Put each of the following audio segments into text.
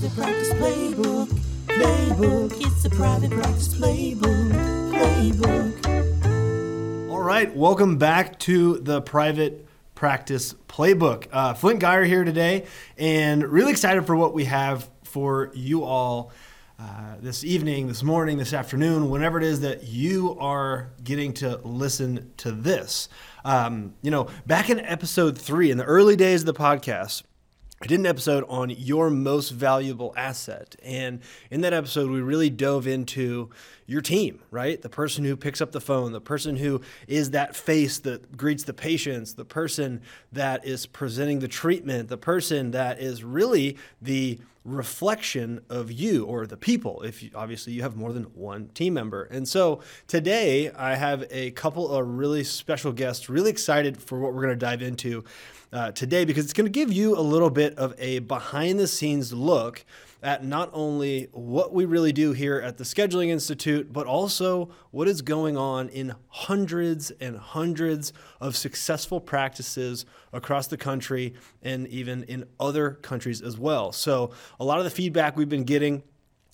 private practice playbook. Playbook. It's the private practice playbook. Playbook. All right, welcome back to the private practice playbook. Uh, Flint Geier here today, and really excited for what we have for you all uh, this evening, this morning, this afternoon, whenever it is that you are getting to listen to this. Um, you know, back in episode three, in the early days of the podcast, I did an episode on your most valuable asset. And in that episode, we really dove into your team, right? The person who picks up the phone, the person who is that face that greets the patients, the person that is presenting the treatment, the person that is really the reflection of you or the people if you, obviously you have more than one team member and so today i have a couple of really special guests really excited for what we're going to dive into uh, today because it's going to give you a little bit of a behind the scenes look at not only what we really do here at the Scheduling Institute, but also what is going on in hundreds and hundreds of successful practices across the country and even in other countries as well. So, a lot of the feedback we've been getting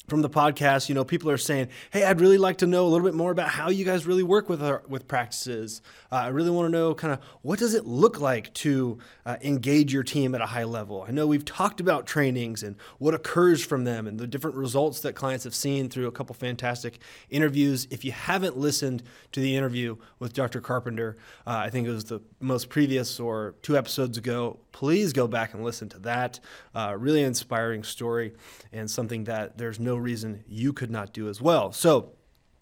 from the podcast, you know, people are saying, "Hey, I'd really like to know a little bit more about how you guys really work with our, with practices. Uh, I really want to know kind of what does it look like to uh, engage your team at a high level. I know we've talked about trainings and what occurs from them and the different results that clients have seen through a couple fantastic interviews. If you haven't listened to the interview with Dr. Carpenter, uh, I think it was the most previous or two episodes ago. Please go back and listen to that. Uh, really inspiring story and something that there's no reason you could not do as well. So,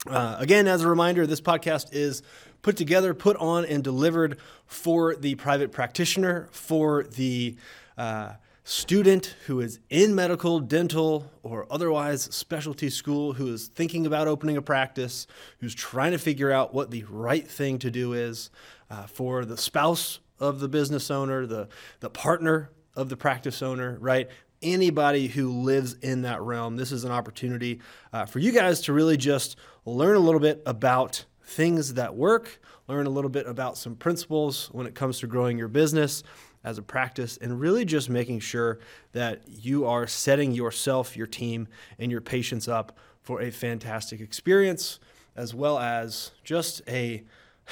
uh, again, as a reminder, this podcast is put together, put on, and delivered for the private practitioner, for the uh, student who is in medical, dental, or otherwise specialty school, who is thinking about opening a practice, who's trying to figure out what the right thing to do is, uh, for the spouse of the business owner, the, the partner of the practice owner, right? Anybody who lives in that realm, this is an opportunity uh, for you guys to really just learn a little bit about things that work, learn a little bit about some principles when it comes to growing your business as a practice, and really just making sure that you are setting yourself, your team, and your patients up for a fantastic experience, as well as just a,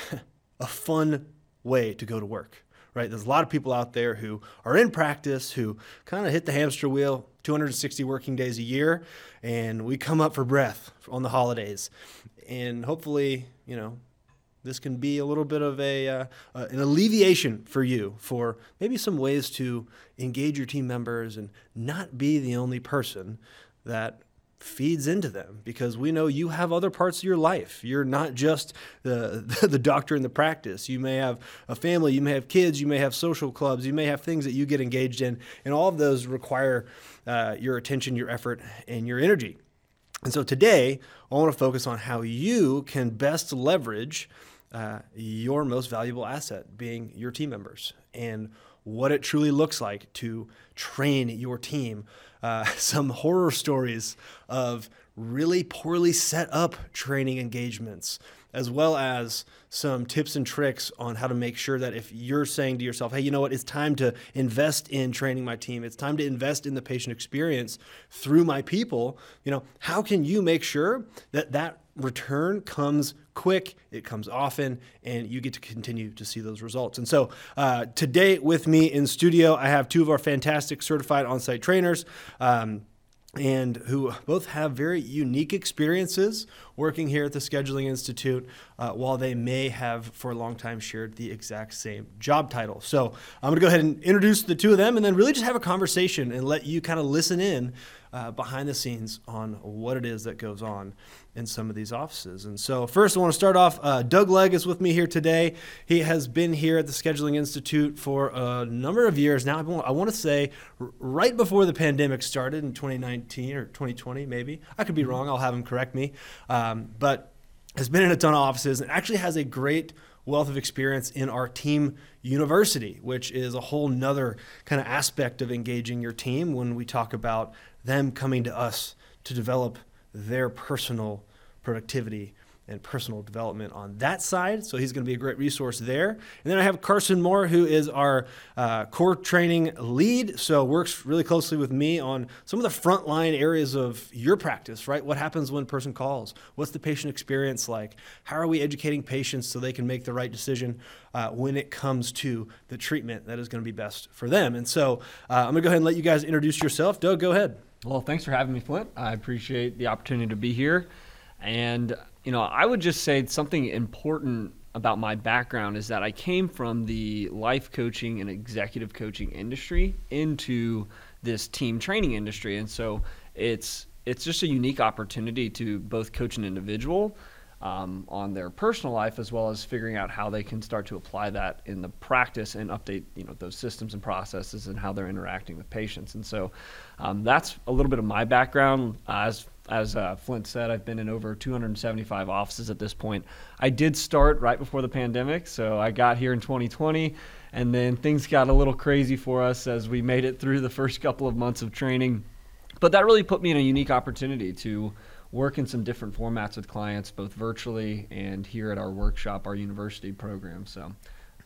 a fun way to go to work, right? There's a lot of people out there who are in practice who kind of hit the hamster wheel 260 working days a year, and we come up for breath on the holidays. And hopefully, you know, this can be a little bit of a uh, uh, an alleviation for you for maybe some ways to engage your team members and not be the only person that feeds into them because we know you have other parts of your life. You're not just the, the doctor in the practice. You may have a family, you may have kids, you may have social clubs, you may have things that you get engaged in, and all of those require uh, your attention, your effort, and your energy. And so today, I want to focus on how you can best leverage uh, your most valuable asset, being your team members, and what it truly looks like to train your team. Uh, some horror stories of really poorly set up training engagements, as well as some tips and tricks on how to make sure that if you're saying to yourself, hey, you know what, it's time to invest in training my team, it's time to invest in the patient experience through my people, you know, how can you make sure that that return comes quick, it comes often, and you get to continue to see those results. And so, uh, today with me in studio, I have two of our fantastic certified on site trainers. Um, and who both have very unique experiences working here at the Scheduling Institute, uh, while they may have for a long time shared the exact same job title. So I'm going to go ahead and introduce the two of them and then really just have a conversation and let you kind of listen in uh, behind the scenes on what it is that goes on in some of these offices. And so, first, I want to start off. Uh, Doug Legg is with me here today. He has been here at the Scheduling Institute for a number of years now. I want to say right before the pandemic started in 2019 or 2020, maybe. I could be wrong. I'll have him correct me. Um, but has been in a ton of offices and actually has a great wealth of experience in our team university, which is a whole nother kind of aspect of engaging your team when we talk about them coming to us to develop their personal productivity and personal development on that side. So he's going to be a great resource there. And then I have Carson Moore, who is our uh, core training lead. So works really closely with me on some of the frontline areas of your practice, right? What happens when a person calls? What's the patient experience like? How are we educating patients so they can make the right decision uh, when it comes to the treatment that is going to be best for them? And so uh, I'm going to go ahead and let you guys introduce yourself. Doug, go ahead. Well, thanks for having me, Flint. I appreciate the opportunity to be here. And, you know, I would just say something important about my background is that I came from the life coaching and executive coaching industry into this team training industry. And so it's it's just a unique opportunity to both coach an individual um, on their personal life as well as figuring out how they can start to apply that in the practice and update you know those systems and processes and how they're interacting with patients and so um, that's a little bit of my background uh, as as uh, Flint said, I've been in over 275 offices at this point. I did start right before the pandemic, so I got here in 2020, and then things got a little crazy for us as we made it through the first couple of months of training. But that really put me in a unique opportunity to work in some different formats with clients, both virtually and here at our workshop, our university program. So,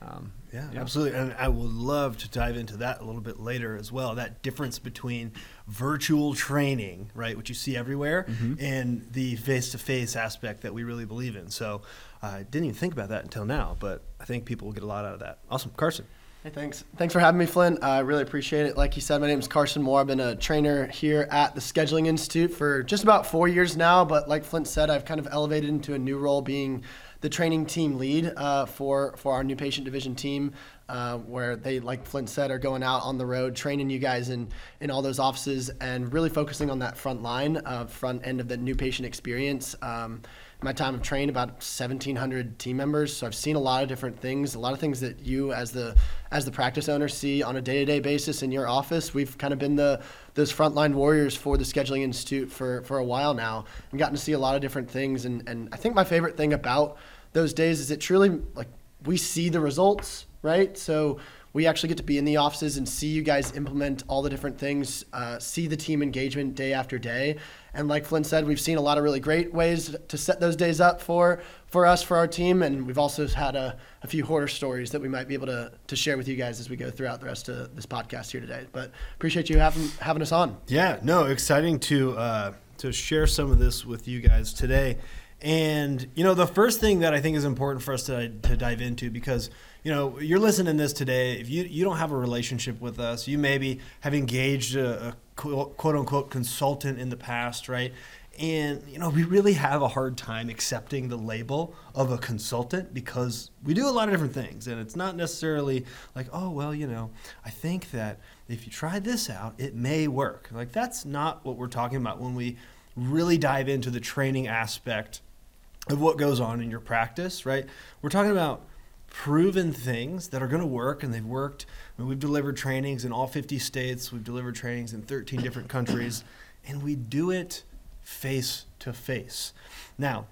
um, yeah, yeah, absolutely. And I would love to dive into that a little bit later as well. That difference between virtual training, right, which you see everywhere, mm-hmm. and the face to face aspect that we really believe in. So, I didn't even think about that until now, but I think people will get a lot out of that. Awesome. Carson. Hey, thanks. Thanks for having me, Flynn. I really appreciate it. Like you said, my name is Carson Moore. I've been a trainer here at the Scheduling Institute for just about four years now. But like Flint said, I've kind of elevated into a new role, being the training team lead uh, for for our new patient division team, uh, where they, like Flint said, are going out on the road, training you guys in in all those offices, and really focusing on that front line, uh, front end of the new patient experience. Um, my time I've trained about 1,700 team members, so I've seen a lot of different things, a lot of things that you as the as the practice owner see on a day-to-day basis in your office. We've kind of been the those frontline warriors for the Scheduling Institute for for a while now, and gotten to see a lot of different things. And and I think my favorite thing about those days is it truly like we see the results, right? So we actually get to be in the offices and see you guys implement all the different things, uh, see the team engagement day after day. And like Flynn said, we've seen a lot of really great ways to set those days up for for us for our team, and we've also had a, a few horror stories that we might be able to to share with you guys as we go throughout the rest of this podcast here today. But appreciate you having having us on. Yeah, no, exciting to uh, to share some of this with you guys today. And you know, the first thing that I think is important for us to, to dive into because you know you're listening to this today. If you you don't have a relationship with us, you maybe have engaged a, a quote unquote consultant in the past, right? And you know, we really have a hard time accepting the label of a consultant because we do a lot of different things, and it's not necessarily like, oh well, you know, I think that if you try this out, it may work. Like that's not what we're talking about when we really dive into the training aspect of what goes on in your practice, right? We're talking about proven things that are going to work and they've worked. I mean, we've delivered trainings in all 50 states, we've delivered trainings in 13 different countries, and we do it face to face. Now,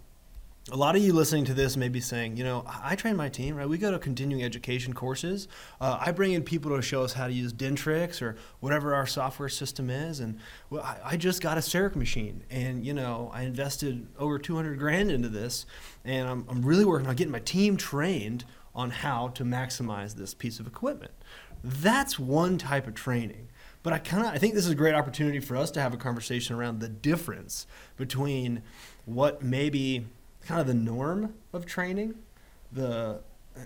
a lot of you listening to this may be saying, you know, I train my team, right? We go to continuing education courses. Uh, I bring in people to show us how to use Dentrix or whatever our software system is. And well, I, I just got a CEREC machine, and you know, I invested over 200 grand into this, and I'm, I'm really working on getting my team trained on how to maximize this piece of equipment. That's one type of training. But I kind of I think this is a great opportunity for us to have a conversation around the difference between what maybe kind of the norm of training, the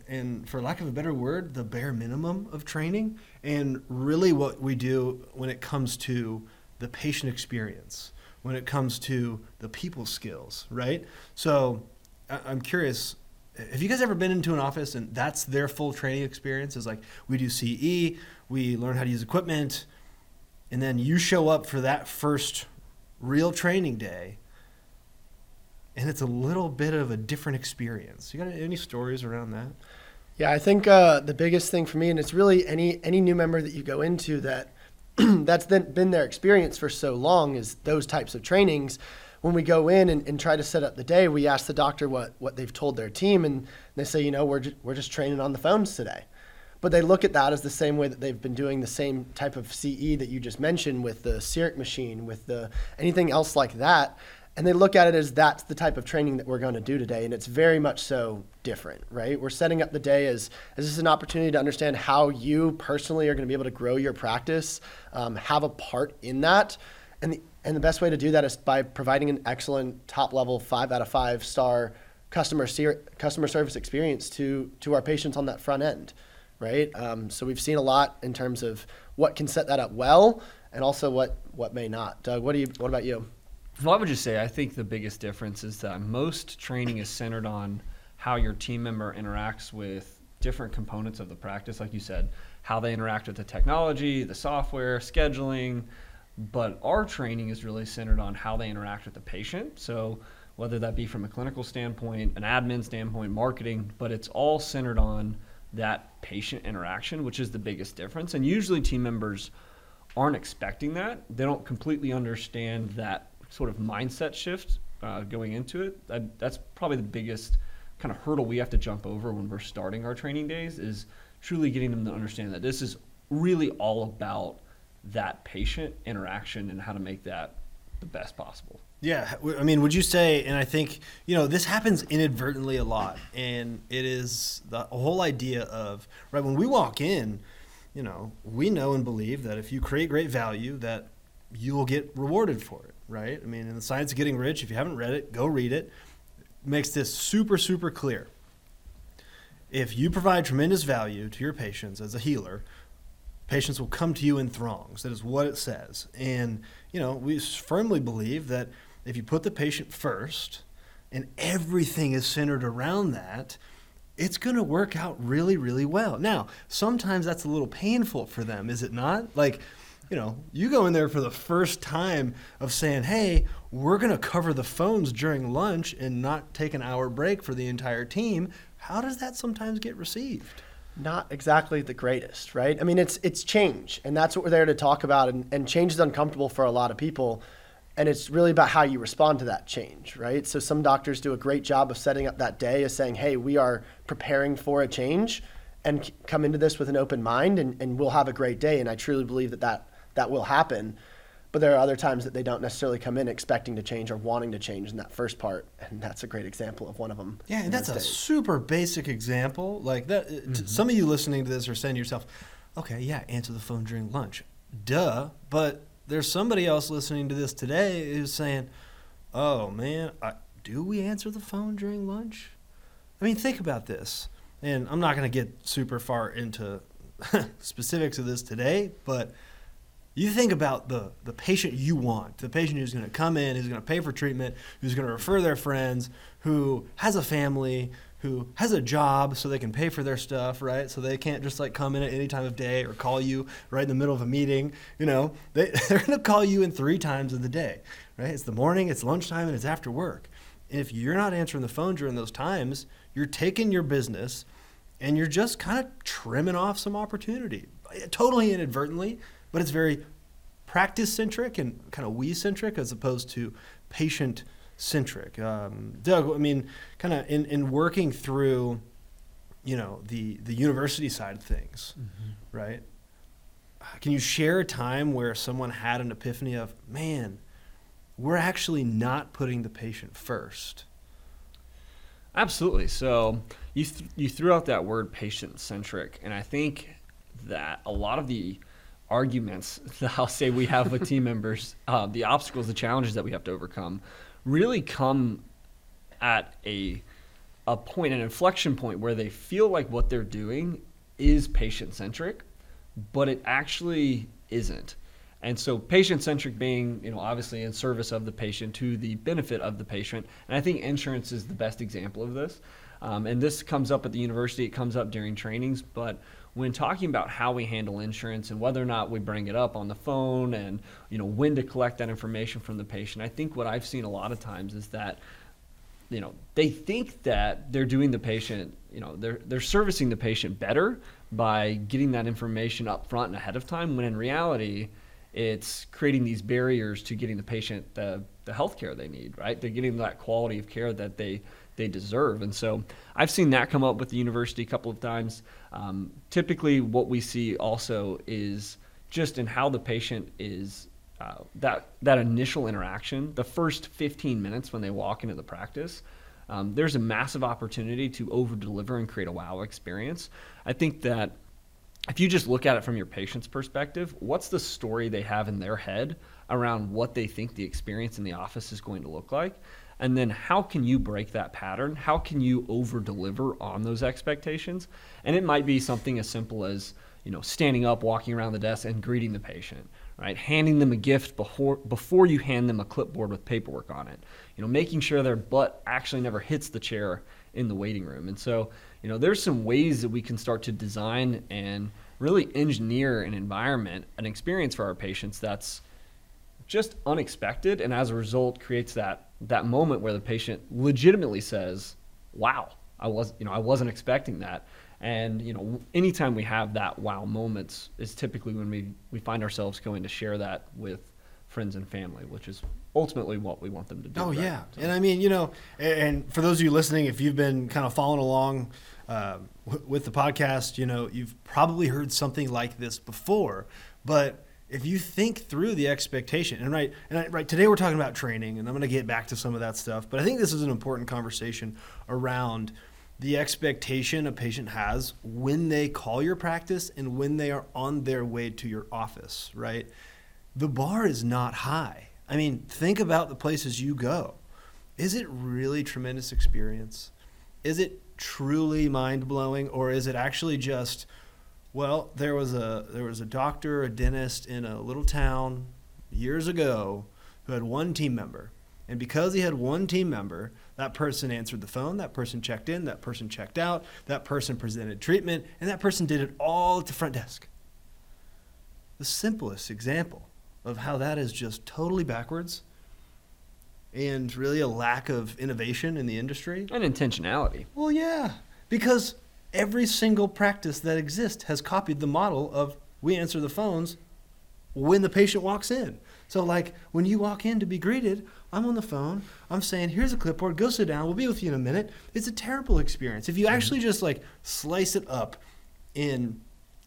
and for lack of a better word, the bare minimum of training, and really what we do when it comes to the patient experience, when it comes to the people skills, right? So I'm curious, have you guys ever been into an office and that's their full training experience? Is like we do CE, we learn how to use equipment, and then you show up for that first real training day and it's a little bit of a different experience. You got any stories around that? Yeah, I think uh, the biggest thing for me, and it's really any any new member that you go into that that's been their experience for so long, is those types of trainings. When we go in and, and try to set up the day, we ask the doctor what, what they've told their team, and they say, you know, we're, ju- we're just training on the phones today. But they look at that as the same way that they've been doing the same type of CE that you just mentioned with the CEREC machine, with the anything else like that and they look at it as that's the type of training that we're going to do today and it's very much so different right? We're setting up the day as, as this is an opportunity to understand how you personally are going to be able to grow your practice um, have a part in that? And the, and the best way to do that is by providing an excellent top level five out of five star customer ser- customer service experience to to our patients on that front end right? Um, so we've seen a lot in terms of what can set that up well and also what what may not. Doug what do you what about you Well, I would just say I think the biggest difference is that most training is centered on how your team member interacts with different components of the practice, like you said, how they interact with the technology, the software, scheduling. But our training is really centered on how they interact with the patient. So whether that be from a clinical standpoint, an admin standpoint, marketing, but it's all centered on that patient interaction, which is the biggest difference. And usually team members aren't expecting that. They don't completely understand that sort of mindset shift uh, going into it. That, that's probably the biggest kind of hurdle we have to jump over when we're starting our training days is truly getting them to understand that this is really all about that patient interaction and how to make that the best possible. Yeah, I mean, would you say? And I think you know this happens inadvertently a lot, and it is the whole idea of right when we walk in, you know, we know and believe that if you create great value, that you will get rewarded for it, right? I mean, in the science of getting rich, if you haven't read it, go read it. Makes this super super clear. If you provide tremendous value to your patients as a healer, patients will come to you in throngs. That is what it says. And, you know, we firmly believe that if you put the patient first and everything is centered around that, it's going to work out really, really well. Now, sometimes that's a little painful for them, is it not? Like, you know, you go in there for the first time of saying, hey, we're going to cover the phones during lunch and not take an hour break for the entire team. How does that sometimes get received? not exactly the greatest, right? I mean, it's it's change, and that's what we're there to talk about. And, and change is uncomfortable for a lot of people, and it's really about how you respond to that change, right? So some doctors do a great job of setting up that day as saying, "Hey, we are preparing for a change, and come into this with an open mind, and, and we'll have a great day." And I truly believe that that that will happen. But there are other times that they don't necessarily come in expecting to change or wanting to change in that first part, and that's a great example of one of them. Yeah, and that's a days. super basic example. Like that, uh, t- some of you listening to this are saying to yourself, "Okay, yeah, answer the phone during lunch." Duh. But there's somebody else listening to this today who's saying, "Oh man, I, do we answer the phone during lunch?" I mean, think about this. And I'm not going to get super far into specifics of this today, but you think about the, the patient you want, the patient who's going to come in, who's going to pay for treatment, who's going to refer their friends, who has a family, who has a job so they can pay for their stuff, right? So they can't just like come in at any time of day or call you right in the middle of a meeting. You know, they, they're going to call you in three times of the day, right? It's the morning, it's lunchtime, and it's after work. And if you're not answering the phone during those times, you're taking your business and you're just kind of trimming off some opportunity, eh, totally inadvertently, but it's very practice centric and kind of we centric as opposed to patient centric. Um, Doug, I mean, kind of in, in working through, you know, the the university side of things, right? Can you share a time where someone had an epiphany of, man, we're actually not putting the patient first? Absolutely. So you th- you threw out that word patient centric, and I think that a lot of the arguments that I'll say we have with team members, uh, the obstacles, the challenges that we have to overcome, really come at a a point, an inflection point where they feel like what they're doing is patient centric, but it actually isn't. And so patient centric being, you know, obviously in service of the patient to the benefit of the patient. And I think insurance is the best example of this. Um, and this comes up at the university, it comes up during trainings, but when talking about how we handle insurance and whether or not we bring it up on the phone and you know when to collect that information from the patient, I think what I've seen a lot of times is that you know they think that they're doing the patient you know they're they're servicing the patient better by getting that information up front and ahead of time when in reality it's creating these barriers to getting the patient the the health care they need right? They're getting that quality of care that they they deserve and so i've seen that come up with the university a couple of times um, typically what we see also is just in how the patient is uh, that that initial interaction, the first 15 minutes when they walk into the practice, um, there's a massive opportunity to over deliver and create a wow experience. I think that if you just look at it from your patient's perspective, what's the story they have in their head around what they think the experience in the office is going to look like? And then how can you break that pattern? How can you over deliver on those expectations? And it might be something as simple as, you know, standing up, walking around the desk and greeting the patient right? Handing them a gift before before you hand them a clipboard with paperwork on it. You know, making sure their butt actually never hits the chair in the waiting room. And so, you know, there's some ways that we can start to design and really engineer an environment, an experience for our patients that's just unexpected and as a result creates that that moment where the patient legitimately says, "Wow, I was, you know, I wasn't expecting that." And you know, anytime we have that wow moments is typically when we, we find ourselves going to share that with friends and family, which is ultimately what we want them to do. Oh right? yeah, So- and I mean, you know, and, and for those of you listening, if you've been kind of following along uh, w- with the podcast, you know, you've probably heard something like this before. But if you think through the expectation, and right, and I, right today we're talking about training, and I'm going to get back to some of that stuff. But I think this is an important conversation around the expectation a patient has when they call your practice and when they are on their way to your office, right? The bar is not high. I mean, think about the places you go. Is it really tremendous experience? Is it truly mind blowing, or is it actually just, well, there was a there was a doctor, a dentist in a little town years ago who had one team member, and because he had one team member, that person answered the phone, that person checked in, that person checked out, that person presented treatment, and that person did it all at the front desk. The simplest example of how that is just totally backwards and really a lack of innovation in the industry. And intentionality. Well, yeah, because every single practice that exists has copied the model of we answer the phones when the patient walks in. So, like when you walk in to be greeted, I'm on the phone. I'm saying, "Here's a clipboard. Go sit down. We'll be with you in a minute." It's a terrible experience. If you mm-hmm. actually just like slice it up in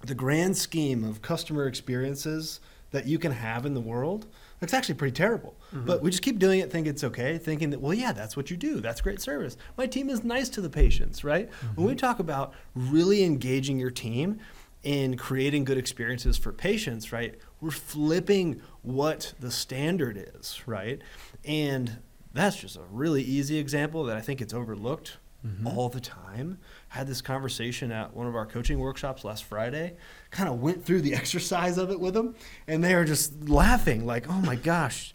the grand scheme of customer experiences that you can have in the world, it's actually pretty terrible. Mm-hmm. But we just keep doing it, think it's okay, thinking that, well, yeah, that's what you do. That's great service. My team is nice to the patients, right? When we mm-hmm. talk about really engaging your team in creating good experiences for patients, right, we're flipping what the standard is, right? And that's just a really easy example that I think it's overlooked mm-hmm. all the time. Had this conversation at one of our coaching workshops last Friday. Kind of went through the exercise of it with them, and they were just laughing, like, "Oh my gosh,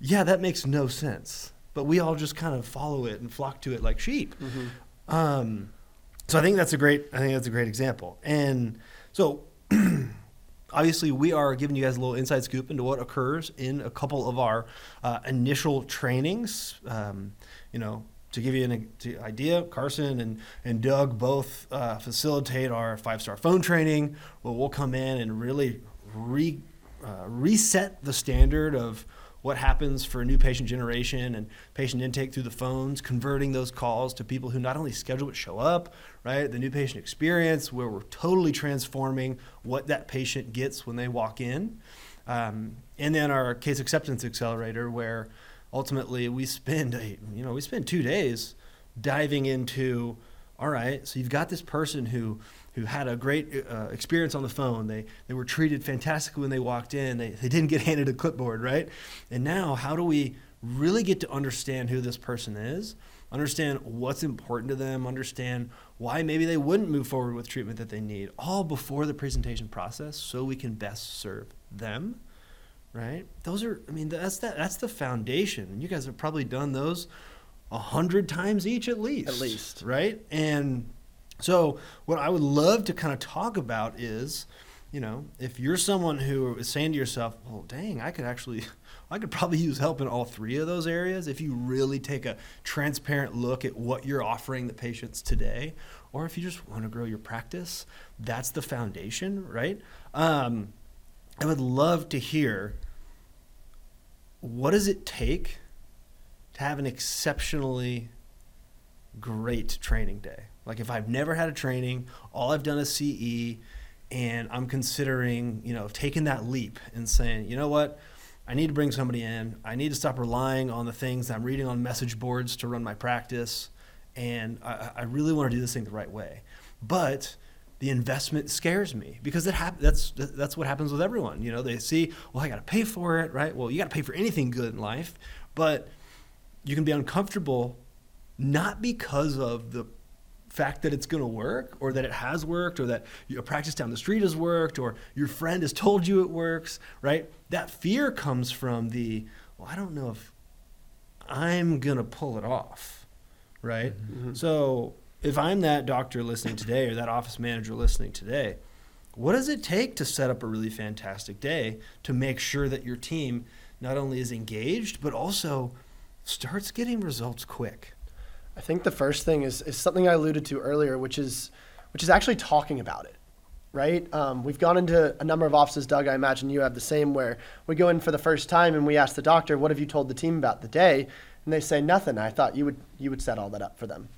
yeah, that makes no sense." But we all just kind of follow it and flock to it like sheep. Um, so I think that's a great. I think that's a great example. And so obviously we are giving you guys a little inside scoop into what occurs in a couple of our uh, initial trainings um, you know to give you an idea carson and, and doug both uh, facilitate our five star phone training where we'll come in and really re, uh, reset the standard of what happens for a new patient generation and patient intake through the phones, converting those calls to people who not only schedule but show up, right? The new patient experience, where we're totally transforming what that patient gets when they walk in. Um, and then our case acceptance accelerator, where ultimately we spend, a, you know, we spend two days diving into, all right, so you've got this person who who had a great uh, experience on the phone. They, they were treated fantastically when they walked in. They, they didn't get handed a clipboard, right? And now, how do we really get to understand who this person is, understand what's important to them, understand why maybe they wouldn't move forward with treatment that they need, all before the presentation process so we can best serve them? Right? Those are, I mean, that's that. That's the foundation. And you guys have probably done those a hundred times each, at least. At least. right? And so, what I would love to kind of talk about is, you know, if you're someone who is saying to yourself, well, dang, I could actually, I could probably use help in all three of those areas if you really take a transparent look at what you're offering the patients today, or if you just want to grow your practice, that's the foundation, right? Um, I would love to hear what does it take to have an exceptionally great training day. Like if I've never had a training, all I've done is CE, and I'm considering, you know, taking that leap and saying, you know what, I need to bring somebody in. I need to stop relying on the things I'm reading on message boards to run my practice. And I, I really want to do this thing the right way. But the investment scares me because it hap- that's that's what happens with everyone. You know, they see, well, I got to pay for it, right? Well, you got to pay for anything good in life, but you can be uncomfortable not because of the fact that it's going to work or that it has worked or that a practice down the street has worked or your friend has told you it works, right? That fear comes from the, well, I don't know if I'm going to pull it off, right? Mm-hmm. So if I'm that doctor listening today or that office manager listening today, what does it take to set up a really fantastic day to make sure that your team not only is engaged, but also starts getting results quick? I think the first thing is, is something I alluded to earlier, which is which is actually talking about it, right? Um, we've gone into a number of offices, Doug. I imagine you have the same, where we go in for the first time and we ask the doctor, "What have you told the team about the day?" And they say nothing. I thought you would you would set all that up for them,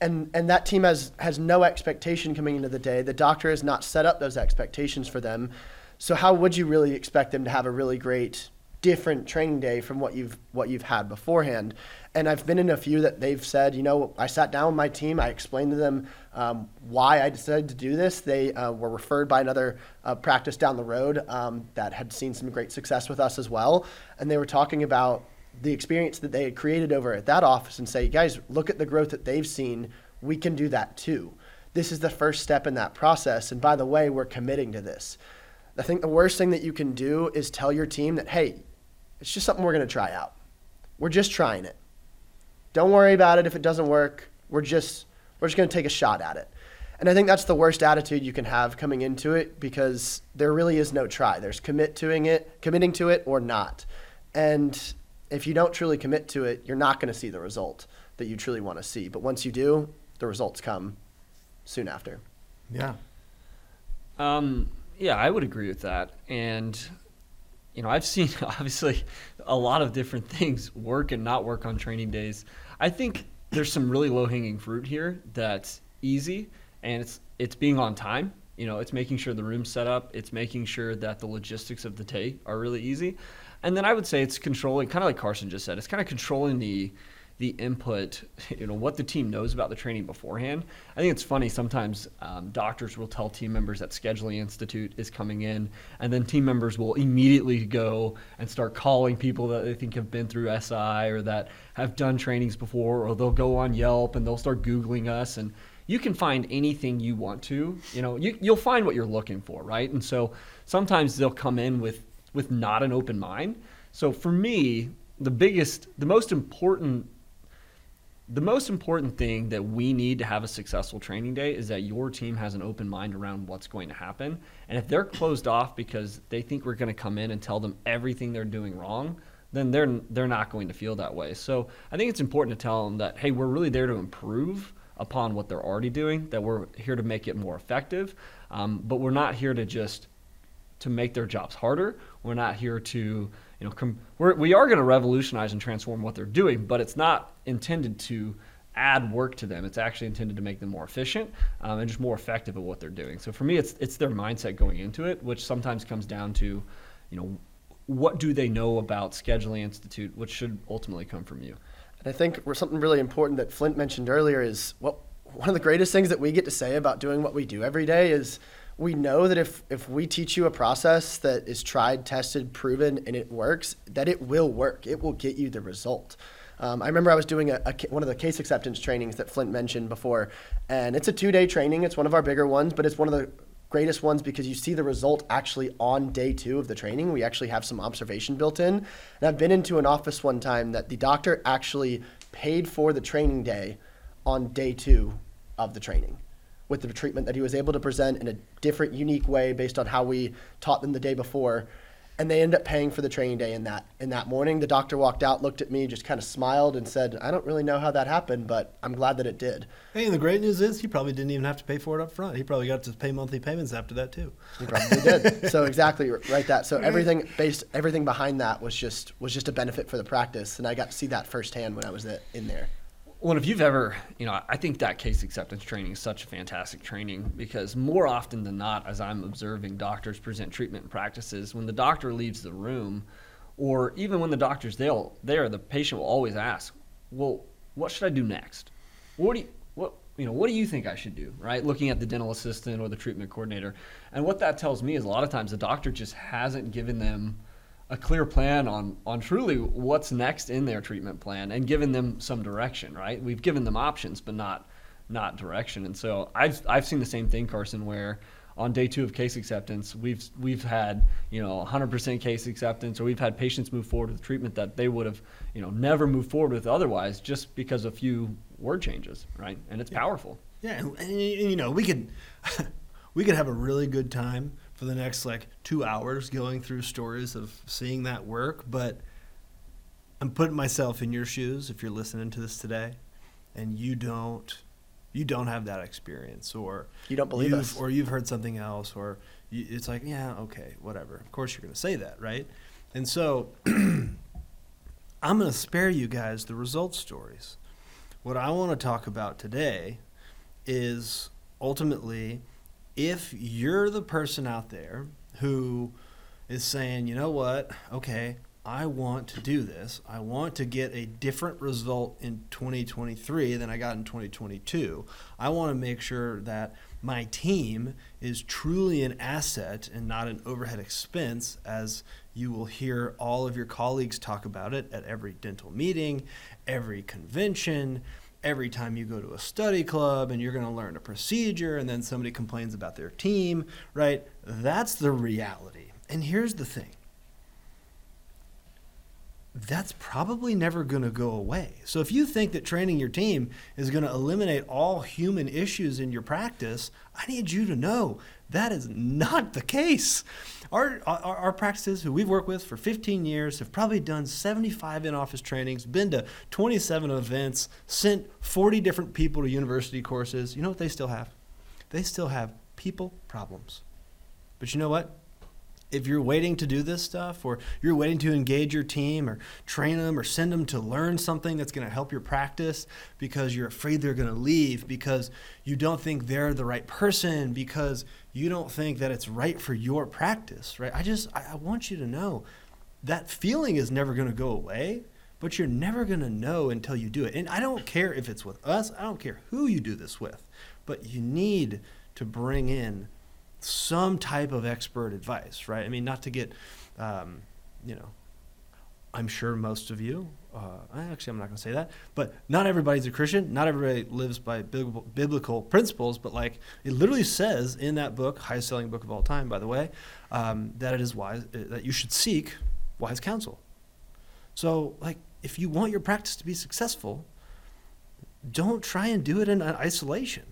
and and that team has has no expectation coming into the day. The doctor has not set up those expectations for them. So how would you really expect them to have a really great different training day from what you've what you've had beforehand. And I've been in a few that they've said, you know, I sat down with my team, I explained to them um, why I decided to do this. They uh, were referred by another uh, practice down the road um, that had seen some great success with us as well, and they were talking about the experience that they had created over at that office and say, guys, look at the growth that they've seen. We can do that too. This is the first step in that process. And by the way, we're committing to this. I think the worst thing that you can do is tell your team that, hey, it's just something we're going to try out. We're just trying it. Don't worry about it if it doesn't work. We're just we're just going to take a shot at it. And I think that's the worst attitude you can have coming into it because there really is no try. There's commit to it, committing to it or not. And if you don't truly commit to it, you're not going to see the result that you truly want to see. But once you do, the results come soon after. Yeah. Um, yeah, I would agree with that. And you know, I've seen obviously a lot of different things work and not work on training days. I think there's some really low hanging fruit here that's easy and it's it's being on time. You know, it's making sure the room's set up, it's making sure that the logistics of the day are really easy. And then I would say it's controlling kind of like Carson just said, it's kind of controlling the the input, you know, what the team knows about the training beforehand. I think it's funny sometimes um, doctors will tell team members that Scheduling Institute is coming in, and then team members will immediately go and start calling people that they think have been through SI or that have done trainings before, or they'll go on Yelp and they'll start Googling us and you can find anything you want to. You know, you, you'll find what you're looking for, right? And so sometimes they'll come in with with not an open mind. So for me, the biggest, the most important the most important thing that we need to have a successful training day is that your team has an open mind around what's going to happen. And if they're closed off because they think we're going to come in and tell them everything they're doing wrong, then they're they're not going to feel that way. So I think it's important to tell them that hey, we're really there to improve upon what they're already doing. That we're here to make it more effective, um, but we're not here to just to make their jobs harder. We're not here to you know, com- we're, we are going to revolutionize and transform what they're doing, but it's not intended to add work to them. It's actually intended to make them more efficient um, and just more effective at what they're doing. So for me, it's it's their mindset going into it, which sometimes comes down to, you know, what do they know about Scheduling Institute, which should ultimately come from you. And I think something really important that Flint mentioned earlier is what one of the greatest things that we get to say about doing what we do every day is we know that if if we teach you a process that is tried, tested, proven, and it works, that it will work. It will get you the result. Um, I remember I was doing a, a, one of the case acceptance trainings that Flint mentioned before, and it's a two day training. It's one of our bigger ones, but it's one of the greatest ones because you see the result actually on day two of the training. We actually have some observation built in. And I've been into an office one time that the doctor actually paid for the training day on day two of the training with the treatment that he was able to present in a different, unique way based on how we taught them the day before. And they end up paying for the training day in that in that morning. The doctor walked out, looked at me, just kind of smiled, and said, "I don't really know how that happened, but I'm glad that it did." Hey, and the great news is he probably didn't even have to pay for it up front. He probably got to pay monthly payments after that too. He probably did. So exactly right that. So everything based everything behind that was just was just a benefit for the practice, and I got to see that firsthand when I was in there. Well, if you've ever, you know, I think that case acceptance training is such a fantastic training because more often than not, as I'm observing doctors present treatment practices, when the doctor leaves the room, or even when the doctor's there, the patient will always ask, "Well, what should I do next? What do you, what you know, what do you think I should do?" Right? Looking at the dental assistant or the treatment coordinator, and what that tells me is a lot of times the doctor just hasn't given them a clear plan on on truly what's next in their treatment plan and given them some direction. Right? We've given them options, but not not direction. And so I've I've seen the same thing, Carson, where on day two of case acceptance, we've we've had you know 100% case acceptance, or we've had patients move forward with treatment that they would have you know never moved forward with otherwise, just because a few word changes, right? And it's Yeah. powerful. Yeah, and, and, you know, we could we could have a really good time for the next like two hours going through stories of seeing that work. But I'm putting myself in your shoes if you're listening to this today, and you don't you don't have that experience, or You don't believe us. or you've heard something else, or you, it's like, yeah, okay, whatever. Of course, you're going to say that, right? And so I'm going to spare you guys the results stories. What I want to talk about today is ultimately if you're the person out there who is saying, you know what, okay, I want to do this. I want to get a different result in 2023 than I got in 2022. I want to make sure that my team is truly an asset and not an overhead expense, as you will hear all of your colleagues talk about it at every dental meeting, every convention, every time you go to a study club and you're going to learn a procedure and then somebody complains about their team, right? That's the reality. And here's the thing that's probably never going to go away. So if you think that training your team is going to eliminate all human issues in your practice, I need you to know that is not the case. Our, our, our practices, who we've worked with for 15 years, have probably done 75 in office trainings, been to 27 events, sent 40 different people to university courses. You know what they still have? They still have people problems. But you know what? If you're waiting to do this stuff or you're waiting to engage your team or train them or send them to learn something that's going to help your practice because you're afraid they're going to leave because you don't think they're the right person because you don't think that it's right for your practice right? I just i, want you to know that feeling is never going to go away but you're never going to know until you do it. And i don't care if it's with us i don't care who you do this with but you need to bring in some type of expert advice, right? I mean, not to get, um, you know, I'm sure most of you, uh, actually, I'm not going to say that, but not everybody's a Christian. Not everybody lives by biblical, principles, but like it literally says in that book, highest selling book of all time, by the way, um, that it is wise, uh, that you should seek wise counsel. So, like, if you want your practice to be successful, don't try and do it in isolation.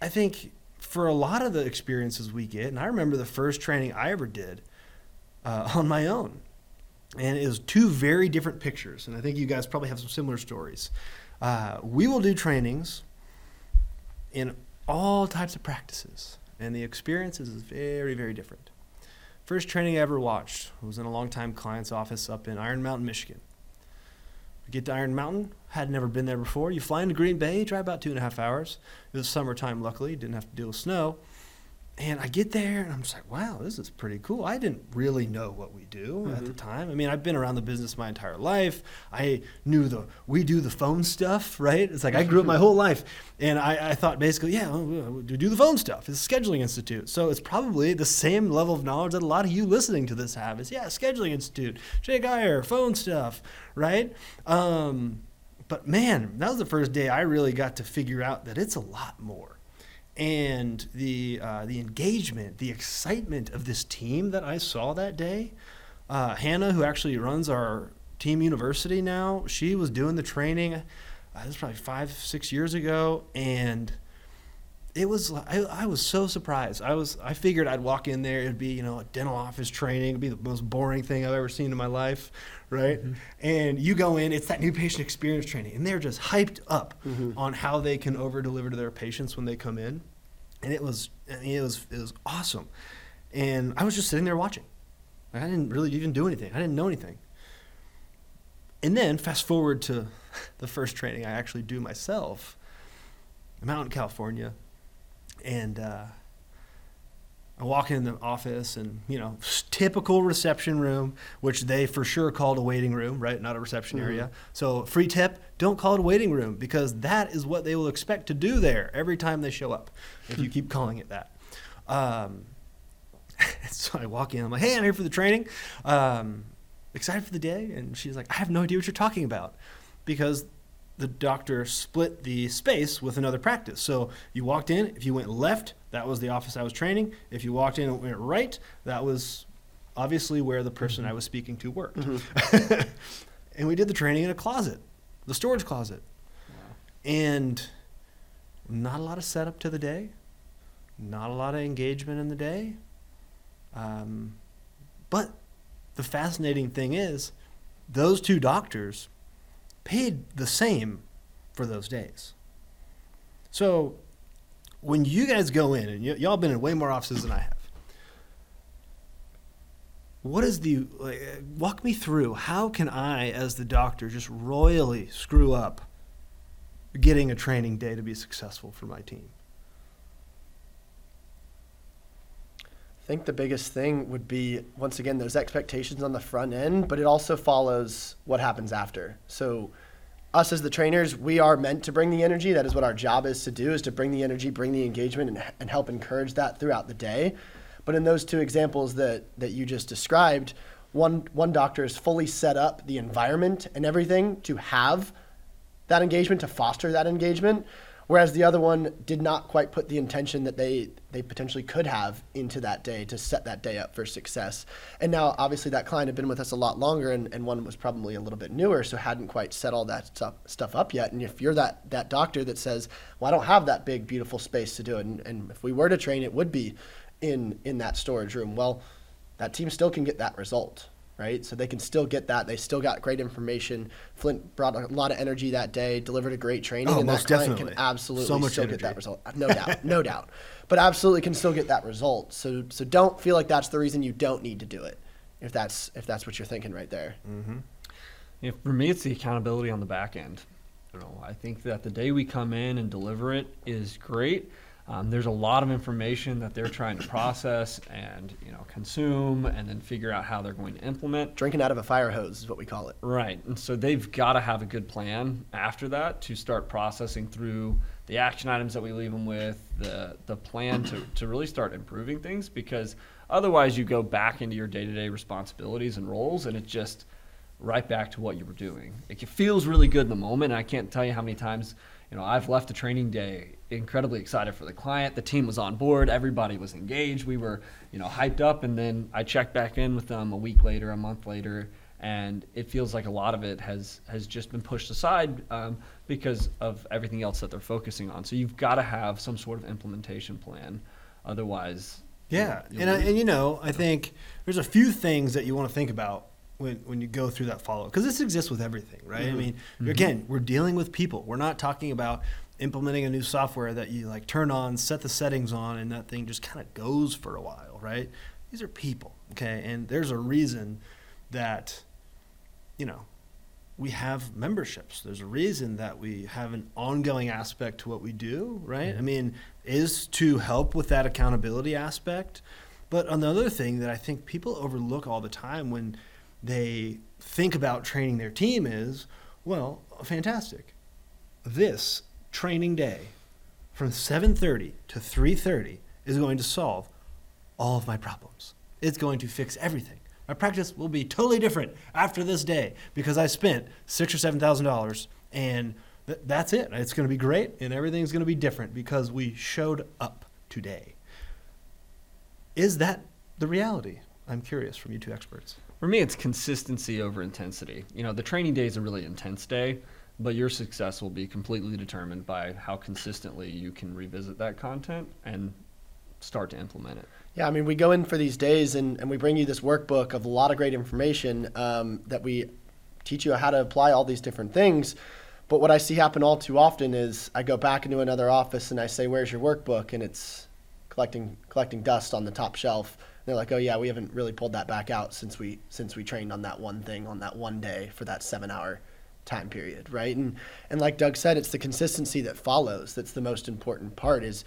I think for a lot of the experiences we get, and I remember the first training I ever did uh, on my own, and it was two very different pictures. And I think you guys probably have some similar stories. Uh, we will do trainings in all types of practices, and the experiences is very, very different. First training I ever watched was in a longtime client's office up in Iron Mountain, Michigan. Get to Iron Mountain, had never been there before. You fly into Green Bay, drive about two and a half hours. It was summertime, luckily, didn't have to deal with snow. And I get there and I'm just like, wow, this is pretty cool. I didn't really know what we do at the time. I mean, I've been around the business my entire life. I knew the we do the phone stuff, right? It's like I grew up my whole life, and I, I thought basically, yeah, we do the phone stuff. It's a scheduling institute, so it's probably the same level of knowledge that a lot of you listening to this have. Is yeah, scheduling institute, Jay Geier, phone stuff, right? Um, but man, that was the first day I really got to figure out that it's a lot more and the uh, the engagement, the excitement of this team that I saw that day. Uh, Hannah, who actually runs our team university now, she was doing the training. Uh, this was probably five, six years ago, and it was I, I was so surprised. I was I figured I'd walk in there, it'd be you know a dental office training, it'd be the most boring thing I've ever seen in my life, right? And you go in, it's that new patient experience training, and they're just hyped up on how they can over deliver to their patients when they come in, and it was I mean, it was it was awesome, and I was just sitting there watching. I didn't really even do anything. I didn't know anything. And then fast forward to the first training I actually do myself. I'm out in California, and uh, I walk in the office and, you know, typical reception room, which they for sure called a waiting room, right? Not a reception area. So, free tip, don't call it a waiting room because that is what they will expect to do there every time they show up if you keep calling it that. Um, so I walk in, I'm like, hey, I'm here for the training. Um, excited for the day? And she's like, I have no idea what you're talking about because the doctor split the space with another practice. So you walked in, if you went left, that was the office I was training. If you walked in and went right, that was obviously where the person I was speaking to worked. and we did the training in a closet, the storage closet. And not a lot of setup to the day, not a lot of engagement in the day. Um, but the fascinating thing is, those two doctors paid the same for those days. So when you guys go in, and y- y'all been in way more offices than I have, what is the like, uh, walk me through? How can I, as the doctor, just royally screw up getting a training day to be successful for my team? I think the biggest thing would be once again those expectations on the front end, but it also follows what happens after. So us as the trainers, we are meant to bring the energy. That is what our job is to do is to bring the energy, bring the engagement and, and help encourage that throughout the day. But in those two examples that that you just described, one one doctor is fully set up the environment and everything to have that engagement, to foster that engagement, whereas the other one did not quite put the intention that they they potentially could have into that day to set that day up for success. And now, obviously, that client had been with us a lot longer, and, and one was probably a little bit newer, so hadn't quite set all that stuff stuff up yet. And if you're that that doctor that says, "Well, I don't have that big, beautiful space to do it," and, and if we were to train, it would be in in that storage room. Well, that team still can get that result right? So they can still get that. They still got great information. Flint brought a lot of energy that day, delivered a great training, Oh, and most that client definitely. can absolutely So much still energy. get that result. No doubt, no doubt. But absolutely can still get that result. So so don't feel like that's the reason you don't need to do it. If that's if that's what you're thinking right there. Yeah, for me, it's the accountability on the back end. You know, I think that the day we come in and deliver it is great. Um, there's a lot of information that they're trying to process and you know consume, and then figure out how they're going to implement. Drinking out of a fire hose is what we call it. Right. And so they've got to have a good plan after that to start processing through the action items that we leave them with, the, the plan to, to really start improving things because otherwise you go back into your day to day responsibilities and roles and it's just right back to what you were doing. It feels really good in the moment. I can't tell you how many times, you know, I've left a training day incredibly excited for the client. The team was on board. Everybody was engaged. We were, you know, hyped up. And then I checked back in with them a week later, a month later, and it feels like a lot of it has has just been pushed aside um, because of everything else that they're focusing on. So you've got to have some sort of implementation plan, otherwise. Yeah, you'll and I, and you know, I think there's a few things that you want to think about when when you go through that follow because this exists with everything, right? I mm-hmm. mean, mm-hmm. again, we're dealing with people. We're not talking about implementing a new software that you like turn on, set the settings on, and that thing just kind of goes for a while, right? These are people, okay, and there's a reason that you know we have memberships. There's a reason that we have an ongoing aspect to what we do, right? I mean, is to help with that accountability aspect. But another thing that I think people overlook all the time when they think about training their team is, well, fantastic. This training day from 7:30 to 3:30 is going to solve all of my problems. It's going to fix everything. My practice will be totally different after this day because I spent six or seven thousand dollars, and th- that's it. It's going to be great, and everything's going to be different because we showed up today. Is that the reality? I'm curious from you two experts. For me, it's consistency over intensity. You know, the training day is a really intense day, but your success will be completely determined by how consistently you can revisit that content and start to implement it. Yeah, I mean, we go in for these days and, and we bring you this workbook of a lot of great information um, that we teach you how to apply all these different things. But what I see happen all too often is I go back into another office and I say, "Where's your workbook?" and it's collecting collecting dust on the top shelf. And they're like, "Oh yeah, we haven't really pulled that back out since we since we trained on that one thing on that one day for that seven hour time period, right?" And and like Doug said, it's the consistency that follows that's the most important part. Is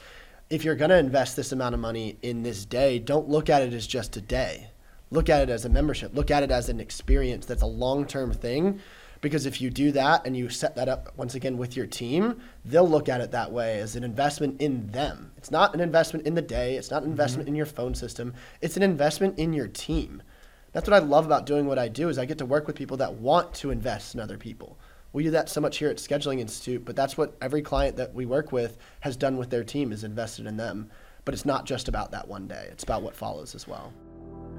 if you're going to invest this amount of money in this day, don't look at it as just a day. Look at it as a membership. Look at it as an experience that's a long term thing. Because if you do that and you set that up once again with your team, they'll look at it that way as an investment in them. It's not an investment in the day, it's not an mm-hmm. investment in your phone system, it's an investment in your team. That's what I love about doing what I do is I get to work with people that want to invest in other people. We do that so much here at Scheduling Institute, but that's what every client that we work with has done with their team is invested in them. But it's not just about that one day. It's about what follows as well.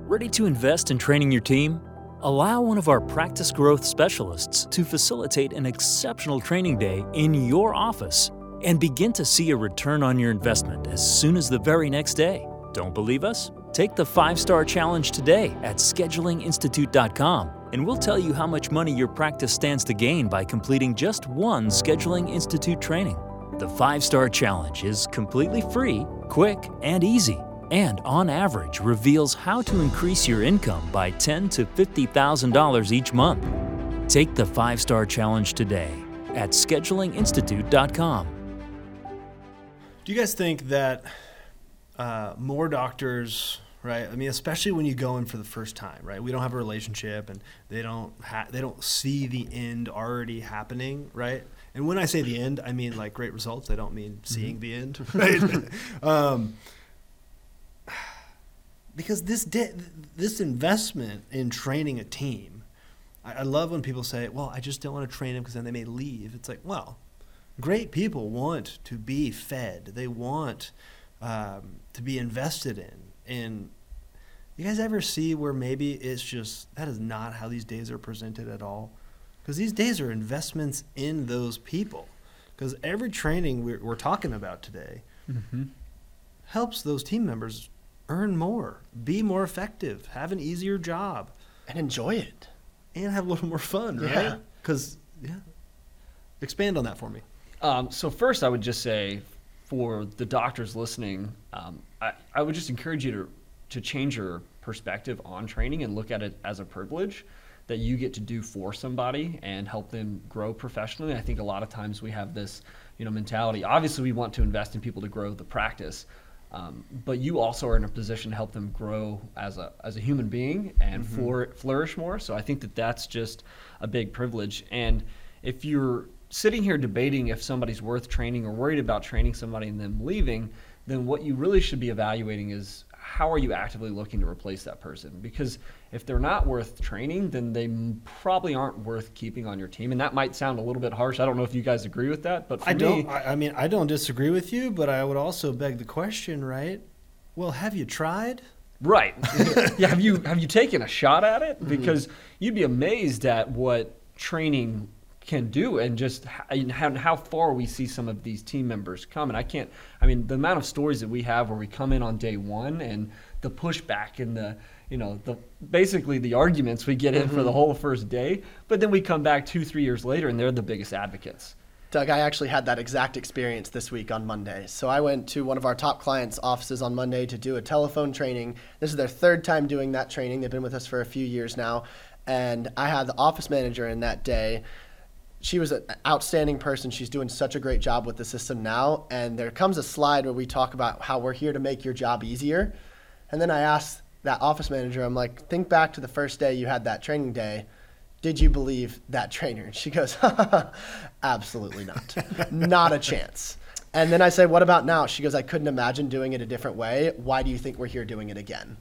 Ready to invest in training your team? Allow one of our practice growth specialists to facilitate an exceptional training day in your office and begin to see a return on your investment as soon as the very next day. Don't believe us? Take the 5-star challenge today at schedulinginstitute.com and we'll tell you how much money your practice stands to gain by completing just one Scheduling Institute training. The 5-star challenge is completely free, quick, and easy and on average reveals how to increase your income by ten to $50,000 each month. Take the 5-star challenge today at schedulinginstitute.com. Do you guys think that uh, more doctors, right? I mean, especially when you go in for the first time, right? We don't have a relationship, and they don't ha- they don't see the end already happening, right? And when I say the end, I mean like great results. I don't mean seeing the end, right? um, because this de- this investment in training a team, I, I love when people say, "Well, I just don't want to train them because then they may leave." It's like, well, great people want to be fed. They want um, to be invested in. And you guys ever see where maybe it's just that is not how these days are presented at all? Because these days are investments in those people. Because every training we're, we're talking about today Mm-hmm. helps those team members earn more, be more effective, have an easier job, And enjoy it. and have a little more fun, Yeah. right? Because, yeah. Expand on that for me. Um, so first, I would just say, for the doctors listening, um, I, I would just encourage you to to change your perspective on training and look at it as a privilege that you get to do for somebody and help them grow professionally. I think a lot of times we have this, you know, mentality. Obviously, we want to invest in people to grow the practice, um, but you also are in a position to help them grow as a as a human being and flour flourish more. So I think that that's just a big privilege. And if you're sitting here debating if somebody's worth training or worried about training somebody and them leaving, then what you really should be evaluating is how are you actively looking to replace that person? Because if they're not worth training, then they probably aren't worth keeping on your team. And that might sound a little bit harsh. I don't know if you guys agree with that, but for I me, don't. I, I mean, I don't disagree with you, but I would also beg the question, right? Well, have you tried? Right. yeah. Have you have you taken a shot at it? Mm-hmm. Because you'd be amazed at what training can do and just how, and how, far we see some of these team members come. And I can't. I mean, the amount of stories that we have where we come in on day one and the pushback and the you know the basically the arguments we get in for the mm-hmm. whole first day, but then we come back two three years later and they're the biggest advocates. Doug, I actually had that exact experience this week on Monday. So I went to one of our top clients' offices on Monday to do a telephone training. This is their third time doing that training. They've been with us for a few years now. And I had the office manager in that day. She was an outstanding person. She's doing such a great job with the system now. And there comes a slide where we talk about how we're here to make your job easier. And then I asked that office manager, I'm like, think back to the first day you had that training day did you believe that trainer? And she goes, absolutely not. not a chance. And then I say, what about now? She goes, I couldn't imagine doing it a different way. Why do you think we're here doing it again?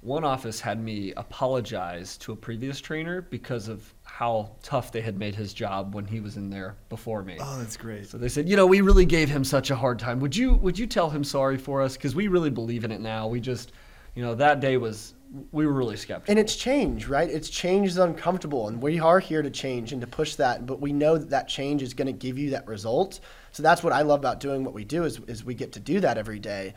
One office had me apologize to a previous trainer because of how tough they had made his job when he was in there before me. Oh, that's great. So they said, you know, we really gave him such a hard time. Would you would you tell him sorry for us? Because we really believe in it now. We just, you know, that day was we were really skeptical. And it's change, right? It's change is uncomfortable, and we are here to change and to push that. But we know that that change is going to give you that result. So that's what I love about doing what we do is, is we get to do that every day.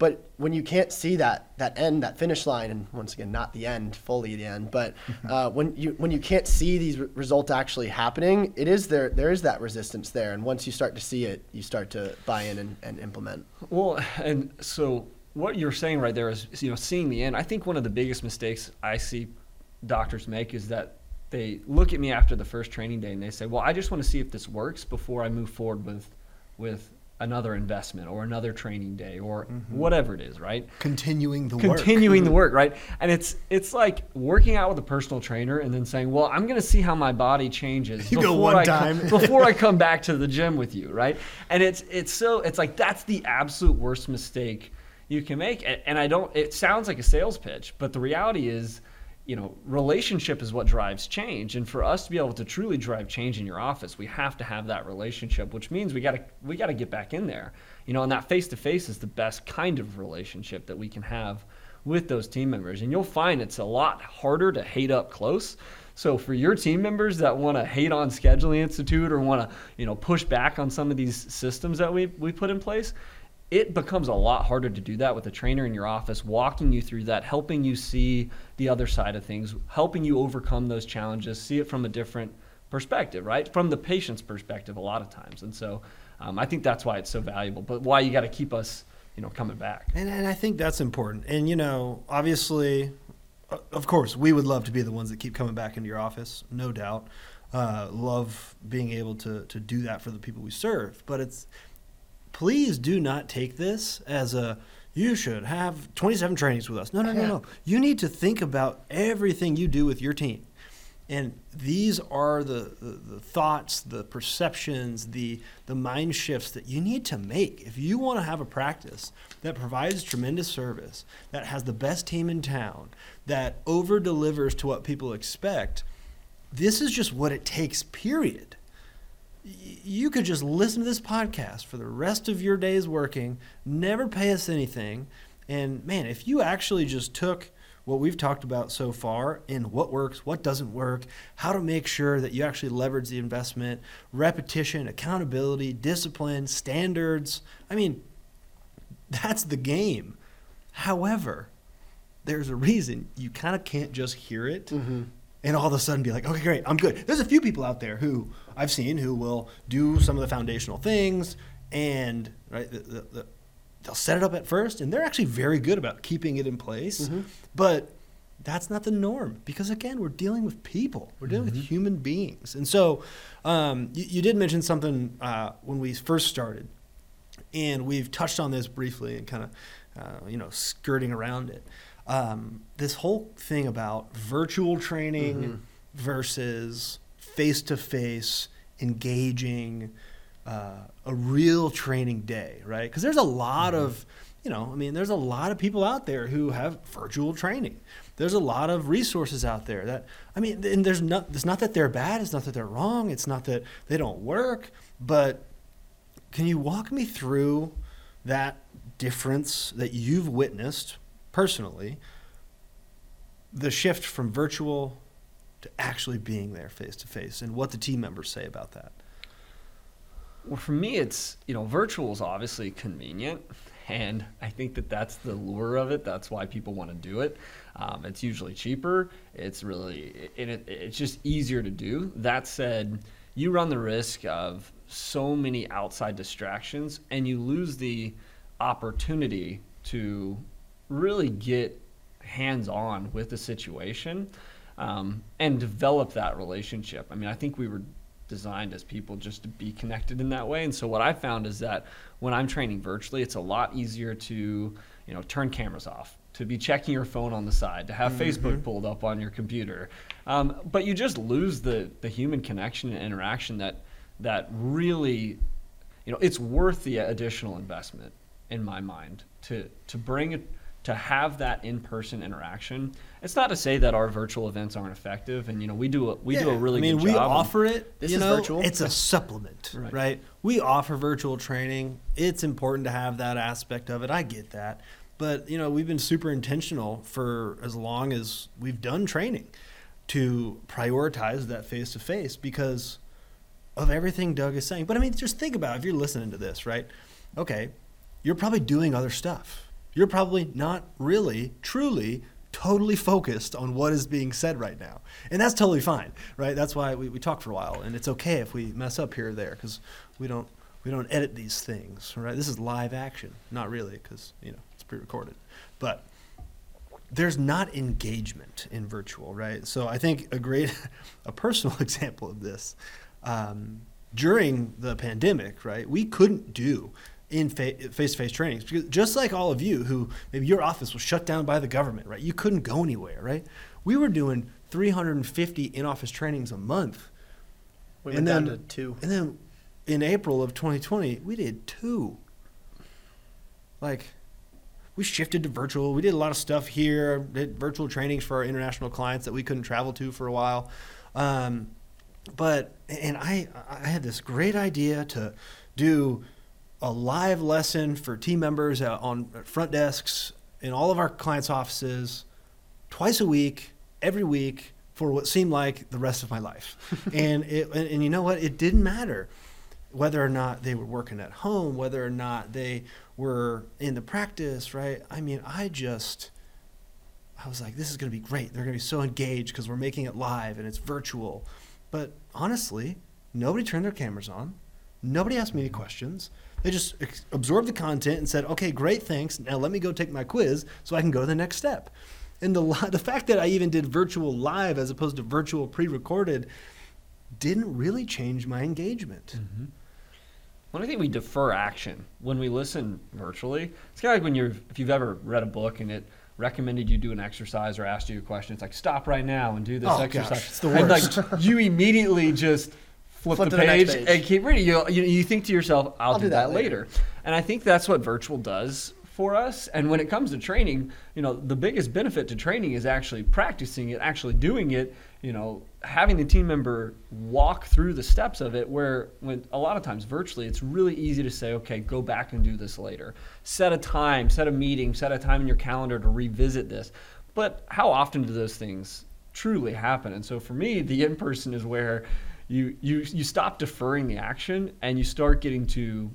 But when you can't see that that end, that finish line, and once again, not the end, fully the end, but uh, when you when you can't see these re- results actually happening, it is there. There is that resistance there, and once you start to see it, you start to buy in and, and implement. Well, and so what you're saying right there is, you know, seeing the end. I think one of the biggest mistakes I see doctors make is that they look at me after the first training day and they say, "Well, I just want to see if this works before I move forward with with another investment or another training day or mm-hmm. whatever it is, right? Continuing the work. continuing the work, right? And it's it's like working out with a personal trainer and then saying, "Well, I'm going to see how my body changes You go one I time. Come, before I come back to the gym with you," right? And it's it's so it's like that's the absolute worst mistake you can make. And, and I don't. It sounds like a sales pitch, but the reality is. You know, relationship is what drives change, and for us to be able to truly drive change in your office, we have to have that relationship, which means we got to we got to get back in there. You know, and that face to face is the best kind of relationship that we can have with those team members. And you'll find it's a lot harder to hate up close. So for your team members that want to hate on Scheduling Institute or want to, you know, push back on some of these systems that we we put in place, it becomes a lot harder to do that with a trainer in your office walking you through that, helping you see the other side of things, helping you overcome those challenges, see it from a different perspective, right? From the patient's perspective a lot of times. And so um, I think that's why it's so valuable, but why you got to keep us, you know, coming back. And, and I think that's important. And, you know, obviously, of course, we would love to be the ones that keep coming back into your office, no doubt. Uh, love being able to, to do that for the people we serve. But it's, please do not take this as a, you should have 27 trainings with us. No, no, no, no. You need to think about everything you do with your team. And these are the, the, the thoughts, the perceptions, the, the mind shifts that you need to make. If you want to have a practice that provides tremendous service, that has the best team in town, that over delivers to what people expect, this is just what it takes, period. You could just listen to this podcast for the rest of your days working, never pay us anything. And man, if you actually just took what we've talked about so far in what works, what doesn't work, how to make sure that you actually leverage the investment, repetition, accountability, discipline, standards. I mean, that's the game. However, there's a reason you kind of can't just hear it mm-hmm. and all of a sudden be like, okay, great, I'm good. There's a few people out there who I've seen who will do some of the foundational things and right, the, the, the, they'll set it up at first and they're actually very good about keeping it in place. But that's not the norm because again, we're dealing with people. We're dealing with human beings. And so um, you, you did mention something uh, when we first started and we've touched on this briefly and kind of uh, you know skirting around it um, this whole thing about virtual training versus face-to-face engaging uh, a real training day right? Because there's a lot of you know i mean there's a lot of people out there who have virtual training. There's a lot of resources out there that i mean and there's not it's not that they're bad it's not that they're wrong it's not that they don't work but can you walk me through that difference that you've witnessed personally? The shift from virtual to actually being there face to face and what the team members say about that. Well, for me, it's you know, virtual is obviously convenient, and I think that that's the lure of it. That's why people want to do it. Um, it's usually cheaper. It's really, and it, it's just easier to do. That said, you run the risk of so many outside distractions, and you lose the opportunity to really get hands on with the situation um, and develop that relationship. I mean, I think we were designed as people just to be connected in that way. And so what I found is that when I'm training virtually, it's a lot easier to, you know, turn cameras off, to be checking your phone on the side, to have Facebook pulled up on your computer. Um, but you just lose the the human connection and interaction that that really, you know, it's worth the additional investment in my mind to to bring it to have that in-person interaction. It's not to say that our virtual events aren't effective, and you know we do a, we do a really. I mean, good we job. offer it. This you is know, virtual. It's a supplement, Right. right. We offer virtual training. It's important to have that aspect of it. I get that, but you know, we've been super intentional for as long as we've done training to prioritize that face to face because of everything Doug is saying. But I mean, just think about it. if you're listening to this, right? Okay, you're probably doing other stuff. You're probably not really, truly, totally focused on what is being said right now. And that's totally fine, right? That's why we, we talk for a while. And it's okay if we mess up here or there because we don't, we don't edit these things, right? This is live action. Not really because, you know, it's pre recorded. But there's not engagement in virtual, right? So I think a great, a personal example of this, um, during the pandemic, right, we couldn't do in face to face trainings because just like all of you who maybe your office was shut down by the government, right? You couldn't go anywhere, right? We were doing 350 in office trainings a month. We went down to two. And then in April of 2020, we did two. Like, we shifted to virtual. We did a lot of stuff here, did virtual trainings for our international clients that we couldn't travel to for a while. Um, but, and I, I had this great idea to do a live lesson for team members uh, on front desks in all of our clients' offices twice a week, every week for what seemed like the rest of my life. and, it, and, and you know what? It didn't matter whether or not they were working at home, whether or not they were in the practice, right? I mean, I just, I was like, this is going to be great. They're going to be so engaged because we're making it live and it's virtual. But honestly, nobody turned their cameras on. Nobody asked me any questions. They just ex- absorbed the content and said, okay, great, thanks. Now let me go take my quiz so I can go to the next step. And the, the fact that I even did virtual live as opposed to virtual pre recorded didn't really change my engagement. Mm-hmm. Well, I think we defer action when we listen virtually. It's kind of like when you're, if you've ever read a book and it recommended you do an exercise or asked you a question, it's like stop right now and do this oh, exercise. Gosh, it's the worst. And like you immediately just flip, Flip the, to the page page. and keep reading. You, you, you think to yourself, I'll, I'll do, do that, that later. later. And I think that's what virtual does for us. And when it comes to training, you know, the biggest benefit to training is actually practicing it, actually doing it, you know, having the team member walk through the steps of it where when a lot of times virtually it's really easy to say, okay, go back and do this later. Set a time, set a meeting, set a time in your calendar to revisit this. But how often do those things truly happen? And so for me, the in person is where you you you stop deferring the action and you start getting to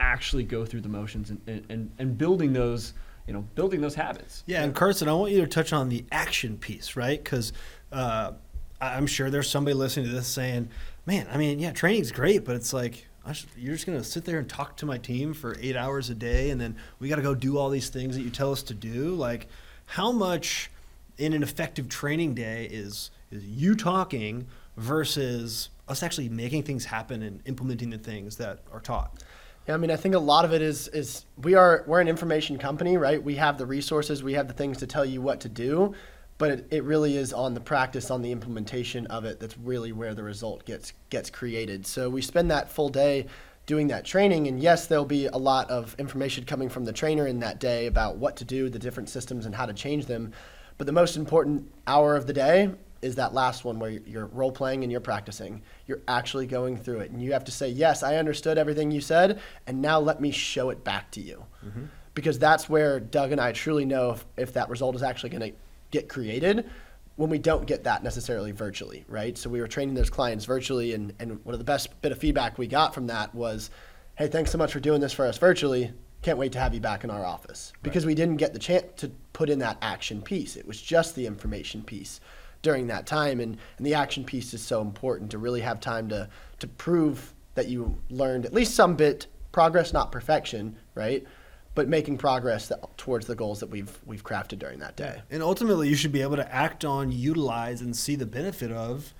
actually go through the motions and, and, and building those you know building those habits Yeah, and Carson, I want you to touch on the action piece, right? Because uh, I'm sure there's somebody listening to this saying, "Man, I mean, yeah, training's great, but it's like just, you're just gonna sit there and talk to my team for eight hours a day, and then we got to go do all these things that you tell us to do. Like, how much in an effective training day is is you talking versus us actually making things happen and implementing the things that are taught?" Yeah, I mean, I think a lot of it is is we are we're an information company, right? We have the resources, we have the things to tell you what to do, but it, it really is on the practice, on the implementation of it that's really where the result gets gets created. So we spend that full day doing that training, and yes, there'll be a lot of information coming from the trainer in that day about what to do, the different systems, and how to change them. But the most important hour of the day is that last one where you're role playing and you're practicing. You're actually going through it. And you have to say, Yes, I understood everything you said, and now let me show it back to you. Mm-hmm. Because that's where Doug and I truly know if, if that result is actually going to get created when we don't get that necessarily virtually, right? So we were training those clients virtually, and, and one of the best bit of feedback we got from that was, Hey, thanks so much for doing this for us virtually. Can't wait to have you back in our office. Because right. we didn't get the chance to put in that action piece, it was just the information piece during that time. And, and the action piece is so important to really have time to, to prove that you learned at least some bit progress, not perfection, right? But making progress that, towards the goals that we've we've crafted during that day. And ultimately, you should be able to act on, utilize, and see the benefit of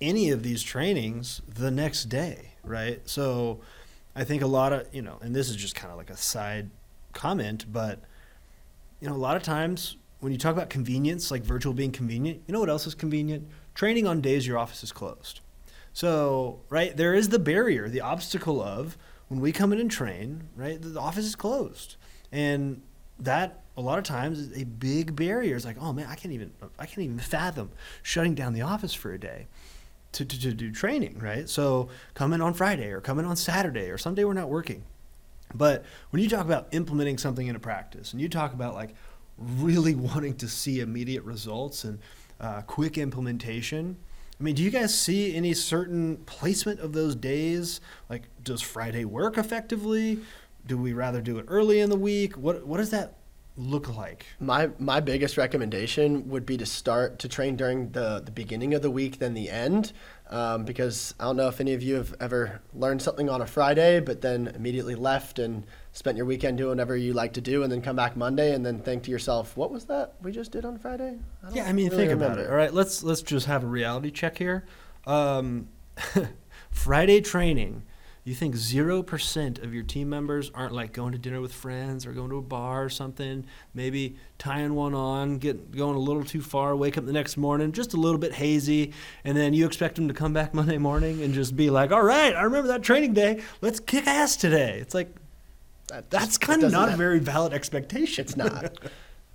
any of these trainings the next day, right? So, I think a lot of you know, and this is just kind of like a side comment, but you know, a lot of times when you talk about convenience, like virtual being convenient, you know what else is convenient? Training on days your office is closed. So, right, there is the barrier, the obstacle of when we come in and train, right, the office is closed. And that a lot of times is a big barrier. It's like, oh man, I can't even I can't even fathom shutting down the office for a day to, to, to do training, right? So come in on Friday or come in on Saturday or someday we're not working. But when you talk about implementing something into practice and you talk about like, really wanting to see immediate results and uh, quick implementation. I mean, do you guys see any certain placement of those days? Like, does Friday work effectively? Do we rather do it early in the week? What What does that look like? My my biggest recommendation would be to start to train during the the beginning of the week than the end, um, because I don't know if any of you have ever learned something on a Friday, but then immediately left and spent your weekend doing whatever you like to do, and then come back Monday and then think to yourself, "What was that we just did on Friday?" I yeah, I mean, really think remember. about it. All right, let's let's just have a reality check here. Um, Friday training, you think 0% of your team members aren't like going to dinner with friends or going to a bar or something, maybe tying one on, get going a little too far, wake up the next morning just a little bit hazy, and then you expect them to come back Monday morning and just be like, "All right, I remember that training day. Let's kick ass today." It's like That that's kind of doesn't not a very valid expectation. It's not.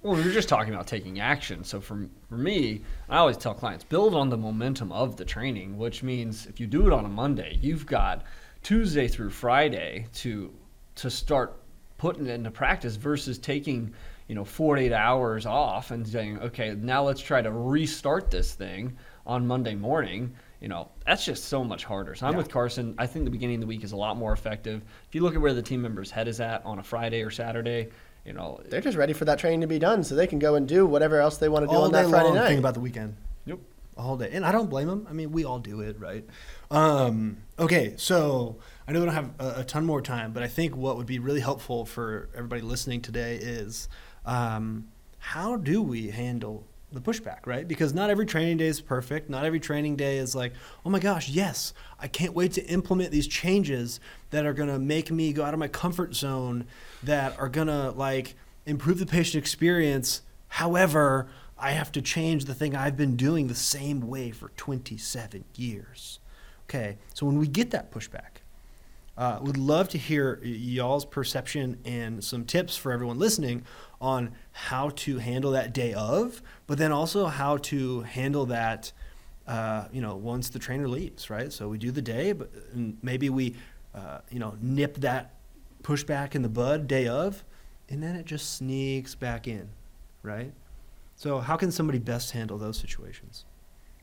Well, we were just talking about taking action. So for, for me, I always tell clients build on the momentum of the training, which means if you do it on a Monday, you've got Tuesday through Friday to to start putting it into practice versus taking you know four eight hours off and saying, okay, now let's try to restart this thing on Monday morning. You know, that's just so much harder. So I'm with Carson. I think the beginning of the week is a lot more effective. If you look at where the team member's head is at on a Friday or Saturday, you know, They're just ready for that training to be done so they can go and do whatever else they want to do all on that Friday long night. thinking about the weekend. Yep. All day. And I don't blame them. I mean, we all do it, right? Um, okay, so I know we don't have a, a ton more time, but I think what would be really helpful for everybody listening today is um, how do we handle the pushback, right? Because not every training day is perfect. Not every training day is like, oh my gosh, yes, I can't wait to implement these changes that are going to make me go out of my comfort zone, that are going to like improve the patient experience. However, I have to change the thing I've been doing the same way for 27 years. Okay, so when we get that pushback, uh, would love to hear y'all's perception and some tips for everyone listening on how to handle that day of, but then also how to handle that, uh, you know, once the trainer leaves, right? So we do the day, but maybe we, uh, you know, nip that pushback in the bud day of, and then it just sneaks back in, right? So how can somebody best handle those situations?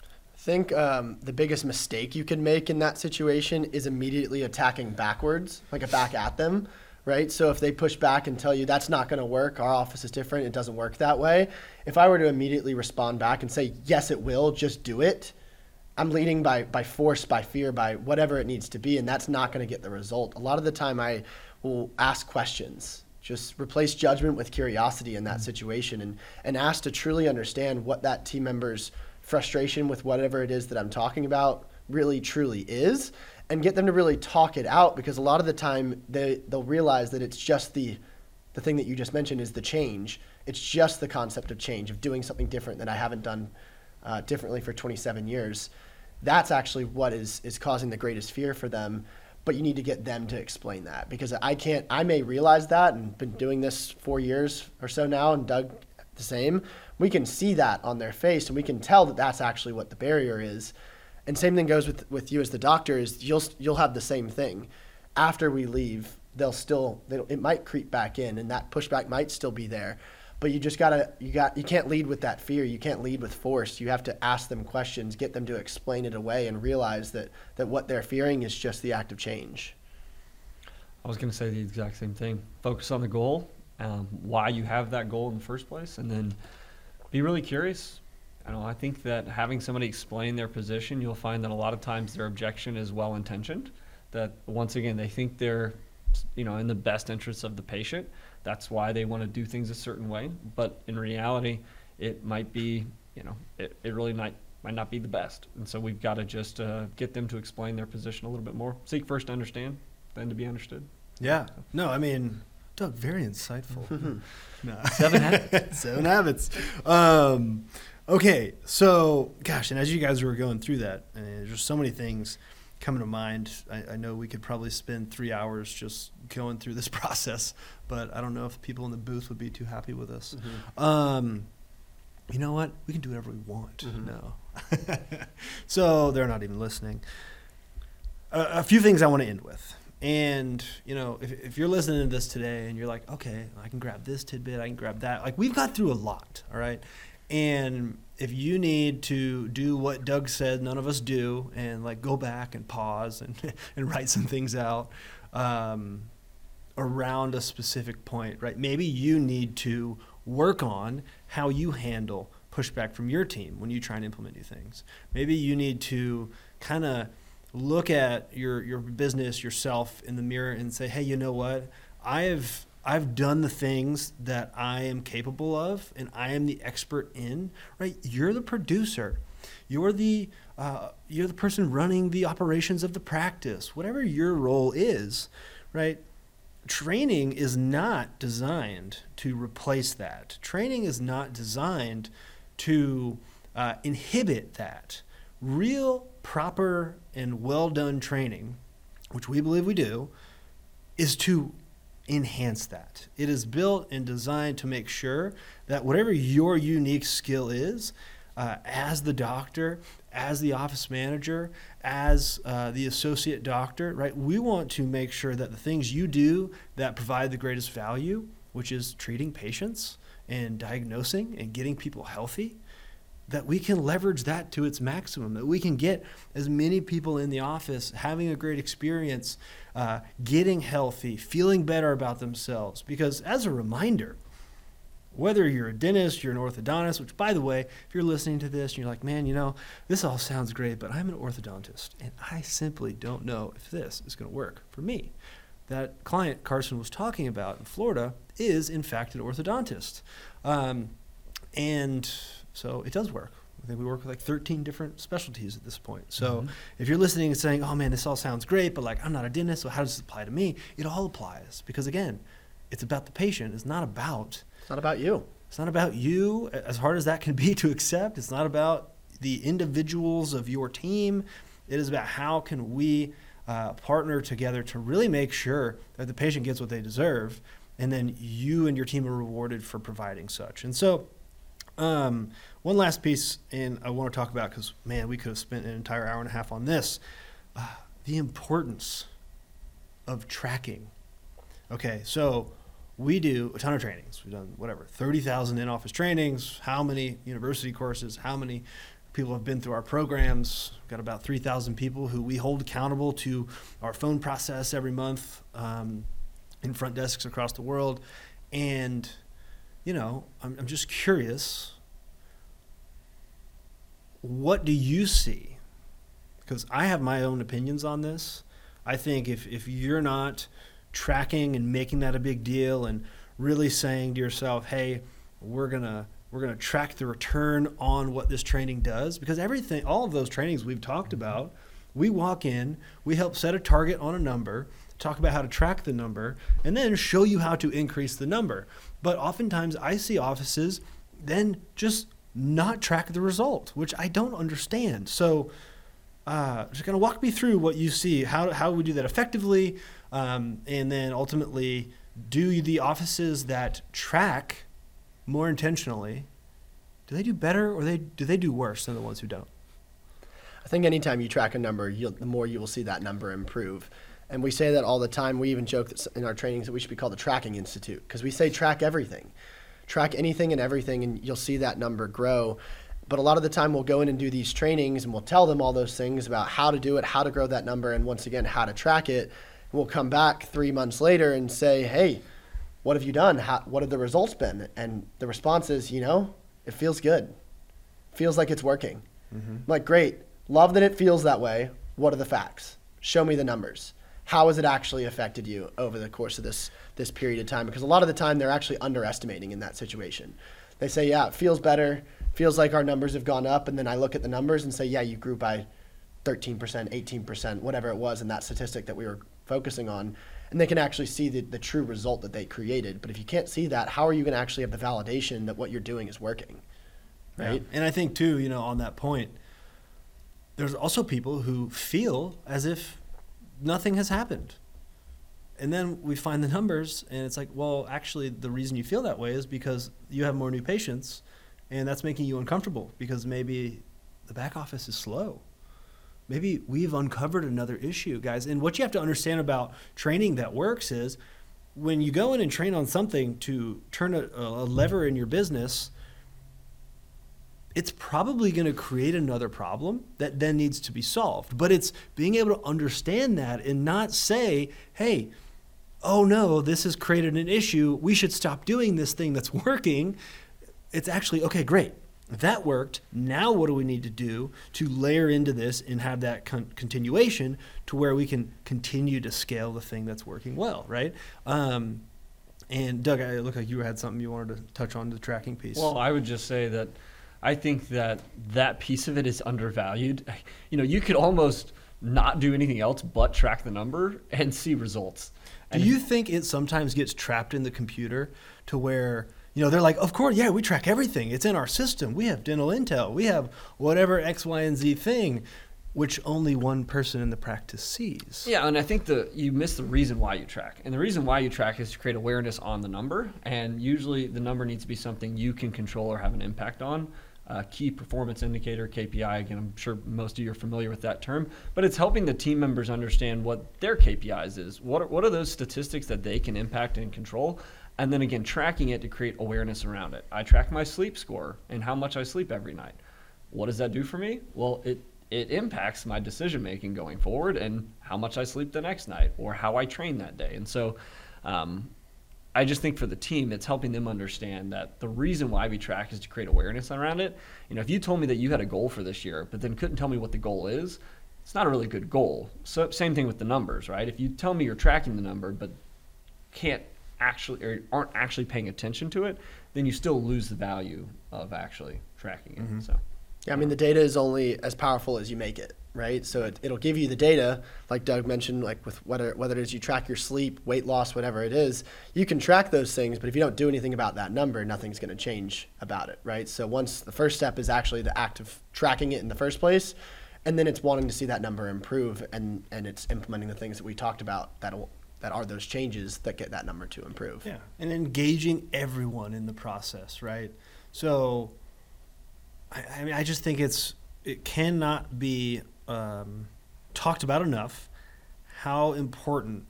I think um, the biggest mistake you can make in that situation is immediately attacking backwards, like a back at them, right? So if they push back and tell you that's not going to work, our office is different, it doesn't work that way. If I were to immediately respond back and say yes, it will, just do it, I'm leading by by force, by fear, by whatever it needs to be, and that's not going to get the result. A lot of the time, I will ask questions. Just replace judgment with curiosity in that situation, and and ask to truly understand what that team member's frustration with whatever it is that I'm talking about really truly is, and get them to really talk it out. Because a lot of the time, they they'll realize that it's just the the thing that you just mentioned is the change. It's just the concept of change, of doing something different that I haven't done uh, differently for 27 years. That's actually what is is causing the greatest fear for them. But you need to get them to explain that because I can't. I may realize that and been doing this four years or so now, and Doug the same. We can see that on their face, and we can tell that that's actually what the barrier is. And same thing goes with with you as the doctor. Is you'll you'll have the same thing after we leave. They'll still they'll, it might creep back in, and that pushback might still be there but you just gotta you got you can't lead with that fear you can't lead with force you have to ask them questions get them to explain it away and realize that that what they're fearing is just the act of change I was going to say the exact same thing. Focus on the goal, um, why you have that goal in the first place, and then be really curious. I know. I think that having somebody explain their position, you'll find that a lot of times their objection is well intentioned. That once again, they think they're, you know, in the best interest of the patient. That's why they want to do things a certain way. But in reality, it might be, you know, it, it really might might not be the best. And so we've got to just uh, get them to explain their position a little bit more. Seek first to understand, then to be understood. Yeah. No, I mean, Doug, very insightful. no. Seven habits. Seven habits. Um, okay, so gosh, and as you guys were going through that, and there's just so many things coming to mind. I, I know we could probably spend three hours just going through this process, but I don't know if people in the booth would be too happy with us. Um, you know what? We can do whatever we want. No. so they're not even listening. A, a few things I want to end with. And, you know, if, if you're listening to this today and you're like, okay, I can grab this tidbit, I can grab that. Like, we've got through a lot, all right? And if you need to do what Doug said, none of us do, and like go back and pause and, and write some things out um, around a specific point, right? Maybe you need to work on how you handle pushback from your team when you try and implement new things. Maybe you need to kind of look at your your business yourself in the mirror and say, "Hey, you know what? I've I've done the things that I am capable of and I am the expert in, right? You're the producer. You're the uh, you're the person running the operations of the practice. Whatever your role is, right? Training is not designed to replace that. Training is not designed to uh, inhibit that. Real, proper, and well done training, which we believe we do, is to enhance that. It is built and designed to make sure that whatever your unique skill is, uh, as the doctor, as the office manager, as uh, the associate doctor, right? We want to make sure that the things you do that provide the greatest value, which is treating patients and diagnosing and getting people healthy, that we can leverage that to its maximum, that we can get as many people in the office having a great experience, uh, getting healthy, feeling better about themselves. Because, as a reminder, whether you're a dentist, you're an orthodontist, which, by the way, if you're listening to this and you're like, man, you know, this all sounds great, but I'm an orthodontist and I simply don't know if this is going to work for me. That client Carson was talking about in Florida is, in fact, an orthodontist. Um, and so it does work. I think we work with like 13 different specialties at this point. So Mm-hmm. if you're listening and saying, oh man, this all sounds great, but like I'm not a dentist, so how does this apply to me? It all applies because again, it's about the patient. It's not about It's not about you. it's not about you, as hard as that can be to accept. It's not about the individuals of your team. It is about how can we uh, partner together to really make sure that the patient gets what they deserve, and then you and your team are rewarded for providing such. And so, um, one last piece, and I want to talk about because man, we could have spent an entire hour and a half on this. Uh, the importance of tracking. Okay, so we do a ton of trainings. We've done whatever, 30,000 in office trainings, how many university courses, how many people have been through our programs. We've got about 3,000 people who we hold accountable to our phone process every month um, in front desks across the world. And, you know, I'm, I'm just curious what do you see? Because I have my own opinions on this. I think if, if you're not tracking and making that a big deal and really saying to yourself, hey, we're gonna we're gonna track the return on what this training does because everything all of those trainings we've talked about, we walk in, we help set a target on a number, talk about how to track the number, and then show you how to increase the number. But oftentimes I see offices then just not track the result, which I don't understand. So uh, just kind of walk me through what you see. How how we do that effectively, um, and then ultimately, do the offices that track more intentionally, do they do better or they do they do worse than the ones who don't? I think anytime you track a number, the more you will see that number improve. And we say that all the time. We even joke in our trainings that we should be called the Tracking Institute because we say track everything, track anything and everything, and you'll see that number grow. But a lot of the time, we'll go in and do these trainings and we'll tell them all those things about how to do it, how to grow that number, and once again, how to track it. We'll come back three months later and say, hey, what have you done? How, what have the results been? And the response is, you know, it feels good. Feels like it's working. I'm like, great. Love that it feels that way. What are the facts? Show me the numbers. How has it actually affected you over the course of this this period of time? Because a lot of the time they're actually underestimating in that situation. They say, yeah, it feels better. Feels like our numbers have gone up. And then I look at the numbers and say, yeah, you grew by 13%, 18%, whatever it was in that statistic that we were focusing on. And they can actually see the, the true result that they created. But if you can't see that, how are you going to actually have the validation that what you're doing is working? Right? And I think too, you know, on that point, there's also people who feel as if nothing has happened. And then we find the numbers and it's like, well, actually the reason you feel that way is because you have more new patients and that's making you uncomfortable because maybe the back office is slow. Maybe we've uncovered another issue, guys. And what you have to understand about training that works is when you go in and train on something to turn a, a lever in your business, it's probably going to create another problem that then needs to be solved. But it's being able to understand that and not say, hey, oh no, this has created an issue. We should stop doing this thing that's working. It's actually, okay, great. That worked. Now, what do we need to do to layer into this and have that con- continuation to where we can continue to scale the thing that's working well, right? Um, and Doug, I look like you had something you wanted to touch on the tracking piece. Well, I would just say that I think that that piece of it is undervalued. You know, you could almost not do anything else but track the number and see results. Do you think it sometimes gets trapped in the computer to where you know they're like, of course, yeah, we track everything. It's in our system. We have dental intel. We have whatever X, Y, and Z thing, which only one person in the practice sees. Yeah, and I think the you miss the reason why you track, and the reason why you track is to create awareness on the number, and usually the number needs to be something you can control or have an impact on uh, key performance indicator, KPI. Again, I'm sure most of you are familiar with that term, but it's helping the team members understand what their KPIs is. What are, what are those statistics that they can impact and control? And then again, tracking it to create awareness around it. I track my sleep score and how much I sleep every night. What does that do for me? Well, it it impacts my decision making going forward and how much I sleep the next night or how I train that day. And so, um, I just think for the team, it's helping them understand that the reason why we track is to create awareness around it. You know, if you told me that you had a goal for this year, but then couldn't tell me what the goal is, it's not a really good goal. So same thing with the numbers, right? If you tell me you're tracking the number, but can't actually or aren't actually paying attention to it, then you still lose the value of actually tracking it. Mm-hmm. So. Yeah, I mean the data is only as powerful as you make it, right? So it, will give you the data, like Doug mentioned, like with whether whether it is you track your sleep, weight loss, whatever it is, you can track those things. But if you don't do anything about that number, nothing's going to change about it, right? So once the first step is actually the act of tracking it in the first place, and then it's wanting to see that number improve, and and it's implementing the things that we talked about that'll that are those changes that get that number to improve. Yeah, and engaging everyone in the process, right? So I, I mean, I just think it's it cannot be um, talked about enough how important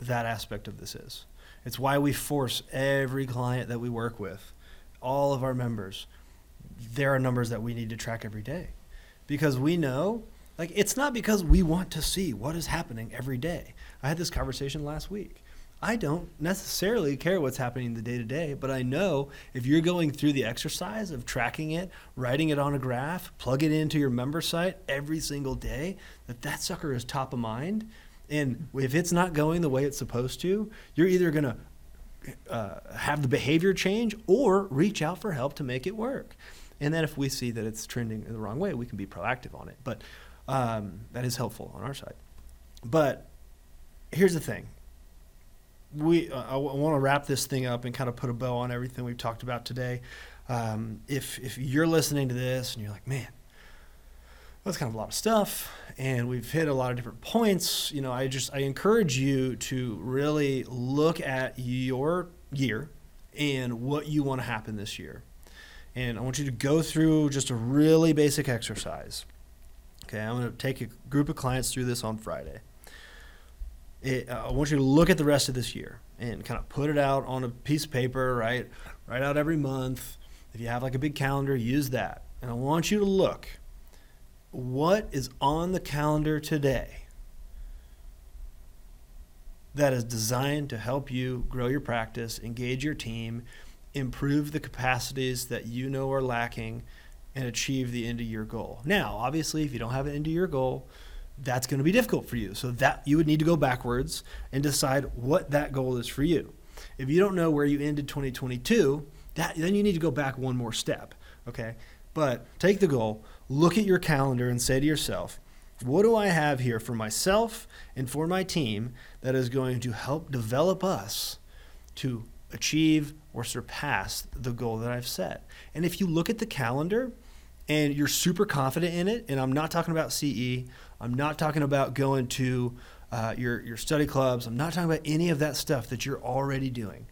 that aspect of this is. It's why we force every client that we work with, all of our members, there are numbers that we need to track every day. Because we know, like, it's not because we want to see what is happening every day. I had this conversation last week. I don't necessarily care what's happening in the day to day, but I know if you're going through the exercise of tracking it, writing it on a graph, plug it into your member site every single day, that that sucker is top of mind. And if it's not going the way it's supposed to, you're either going to uh, have the behavior change or reach out for help to make it work. And then if we see that it's trending the wrong way, we can be proactive on it. But um, that is helpful on our side. But here's the thing we uh, I want to wrap this thing up and kind of put a bow on everything we've talked about today. Um, if if you're listening to this and you're like, man, that's kind of a lot of stuff, and we've hit a lot of different points. You know, I just I encourage you to really look at your year and what you want to happen this year. And I want you to go through just a really basic exercise. Okay, I'm going to take a group of clients through this on Friday it, uh, I want you to look at the rest of this year and kind of put it out on a piece of paper, right? Write out every month. If you have like a big calendar, use that. And I want you to look what is on the calendar today that is designed to help you grow your practice, engage your team, improve the capacities that you know are lacking, and achieve the end of your goal. Now, obviously, if you don't have an end of your goal, that's going to be difficult for you. So that you would need to go backwards and decide what that goal is for you. If you don't know where you ended 2022, that then you need to go back one more step. Okay? But take the goal, look at your calendar and say to yourself, what do I have here for myself and for my team that is going to help develop us to achieve or surpass the goal that I've set? And if you look at the calendar and you're super confident in it, and I'm not talking about CE, I'm not talking about going to uh, your, your study clubs. I'm not talking about any of that stuff that you're already doing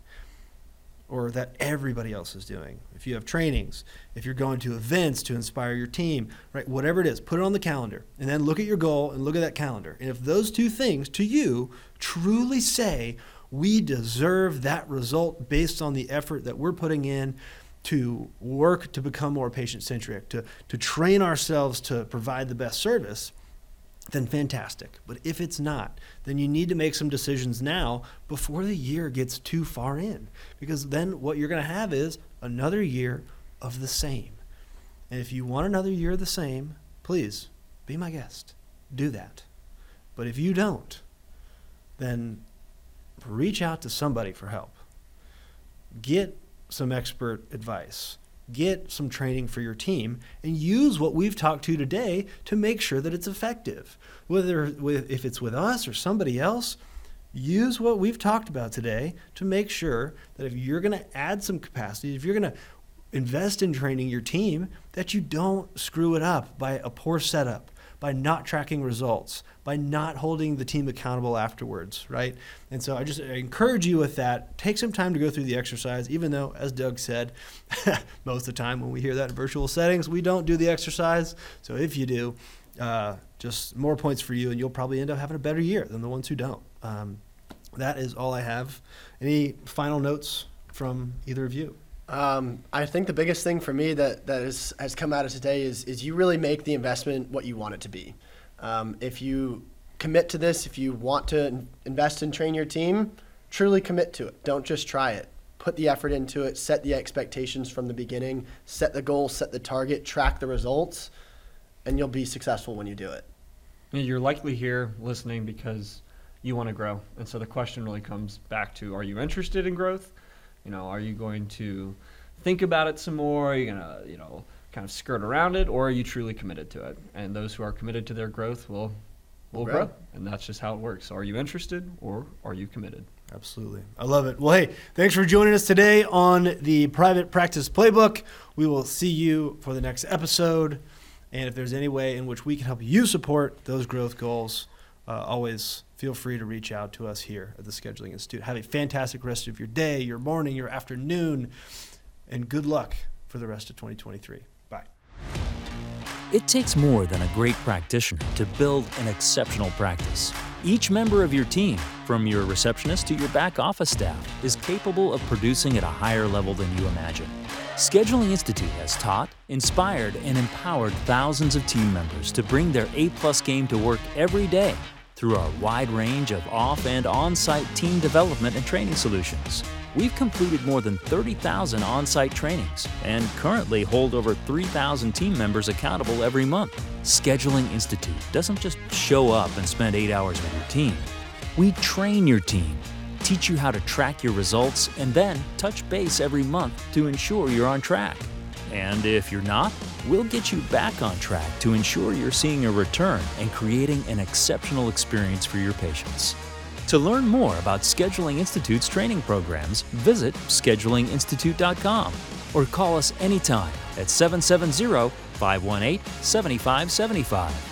or that everybody else is doing. If you have trainings, if you're going to events to inspire your team, right, whatever it is, put it on the calendar and then look at your goal and look at that calendar. And if those two things to you truly say, we deserve that result based on the effort that we're putting in to work to become more patient centric, to, to train ourselves to provide the best service, then fantastic. But if it's not, then you need to make some decisions now before the year gets too far in. Because then what you're going to have is another year of the same. And if you want another year of the same, please be my guest. Do that. But if you don't, then reach out to somebody for help. Get some expert advice. Get some training for your team and use what we've talked to today to make sure that it's effective. Whether with, if it's with us or somebody else, use what we've talked about today to make sure that if you're going to add some capacity, if you're going to invest in training your team, that you don't screw it up by a poor setup, by not tracking results, by not holding the team accountable afterwards, right? And so I just encourage you with that. Take some time to go through the exercise, even though, as Doug said, most of the time when we hear that in virtual settings, we don't do the exercise. So if you do, uh, just more points for you, and you'll probably end up having a better year than the ones who don't. Um, that is all I have. Any final notes from either of you? Um, I think the biggest thing for me that, that is, has come out of today is, is you really make the investment what you want it to be. Um, if you commit to this, if you want to invest and train your team, truly commit to it. Don't just try it. Put the effort into it, set the expectations from the beginning, set the goal, set the target, track the results, and you'll be successful when you do it. You're likely here listening because you want to grow. And so the question really comes back to are you interested in growth? You know, are you going to think about it some more? Are you going to, you know, kind of skirt around it or are you truly committed to it? And those who are committed to their growth will will Grow. grow. And that's just how it works. Are you interested or are you committed? Absolutely. I love it. Well, hey, thanks for joining us today on the Private Practice Playbook. We will see you for the next episode. And if there's any way in which we can help you support those growth goals, uh, always feel free to reach out to us here at the Scheduling Institute. Have a fantastic rest of your day, your morning, your afternoon, and good luck for the rest of 2023. Bye. It takes more than a great practitioner to build an exceptional practice. Each member of your team, from your receptionist to your back office staff, is capable of producing at a higher level than you imagine. Scheduling Institute has taught, inspired, and empowered thousands of team members to bring their A plus game to work every day through our wide range of off and on site team development and training solutions. We've completed more than 30,000 on site trainings and currently hold over 3,000 team members accountable every month. Scheduling Institute doesn't just show up and spend eight hours with your team. We train your team, teach you how to track your results, and then touch base every month to ensure you're on track. And if you're not, we'll get you back on track to ensure you're seeing a return and creating an exceptional experience for your patients. To learn more about Scheduling Institute's training programs, visit schedulinginstitute.com or call us anytime at 770 518 7575.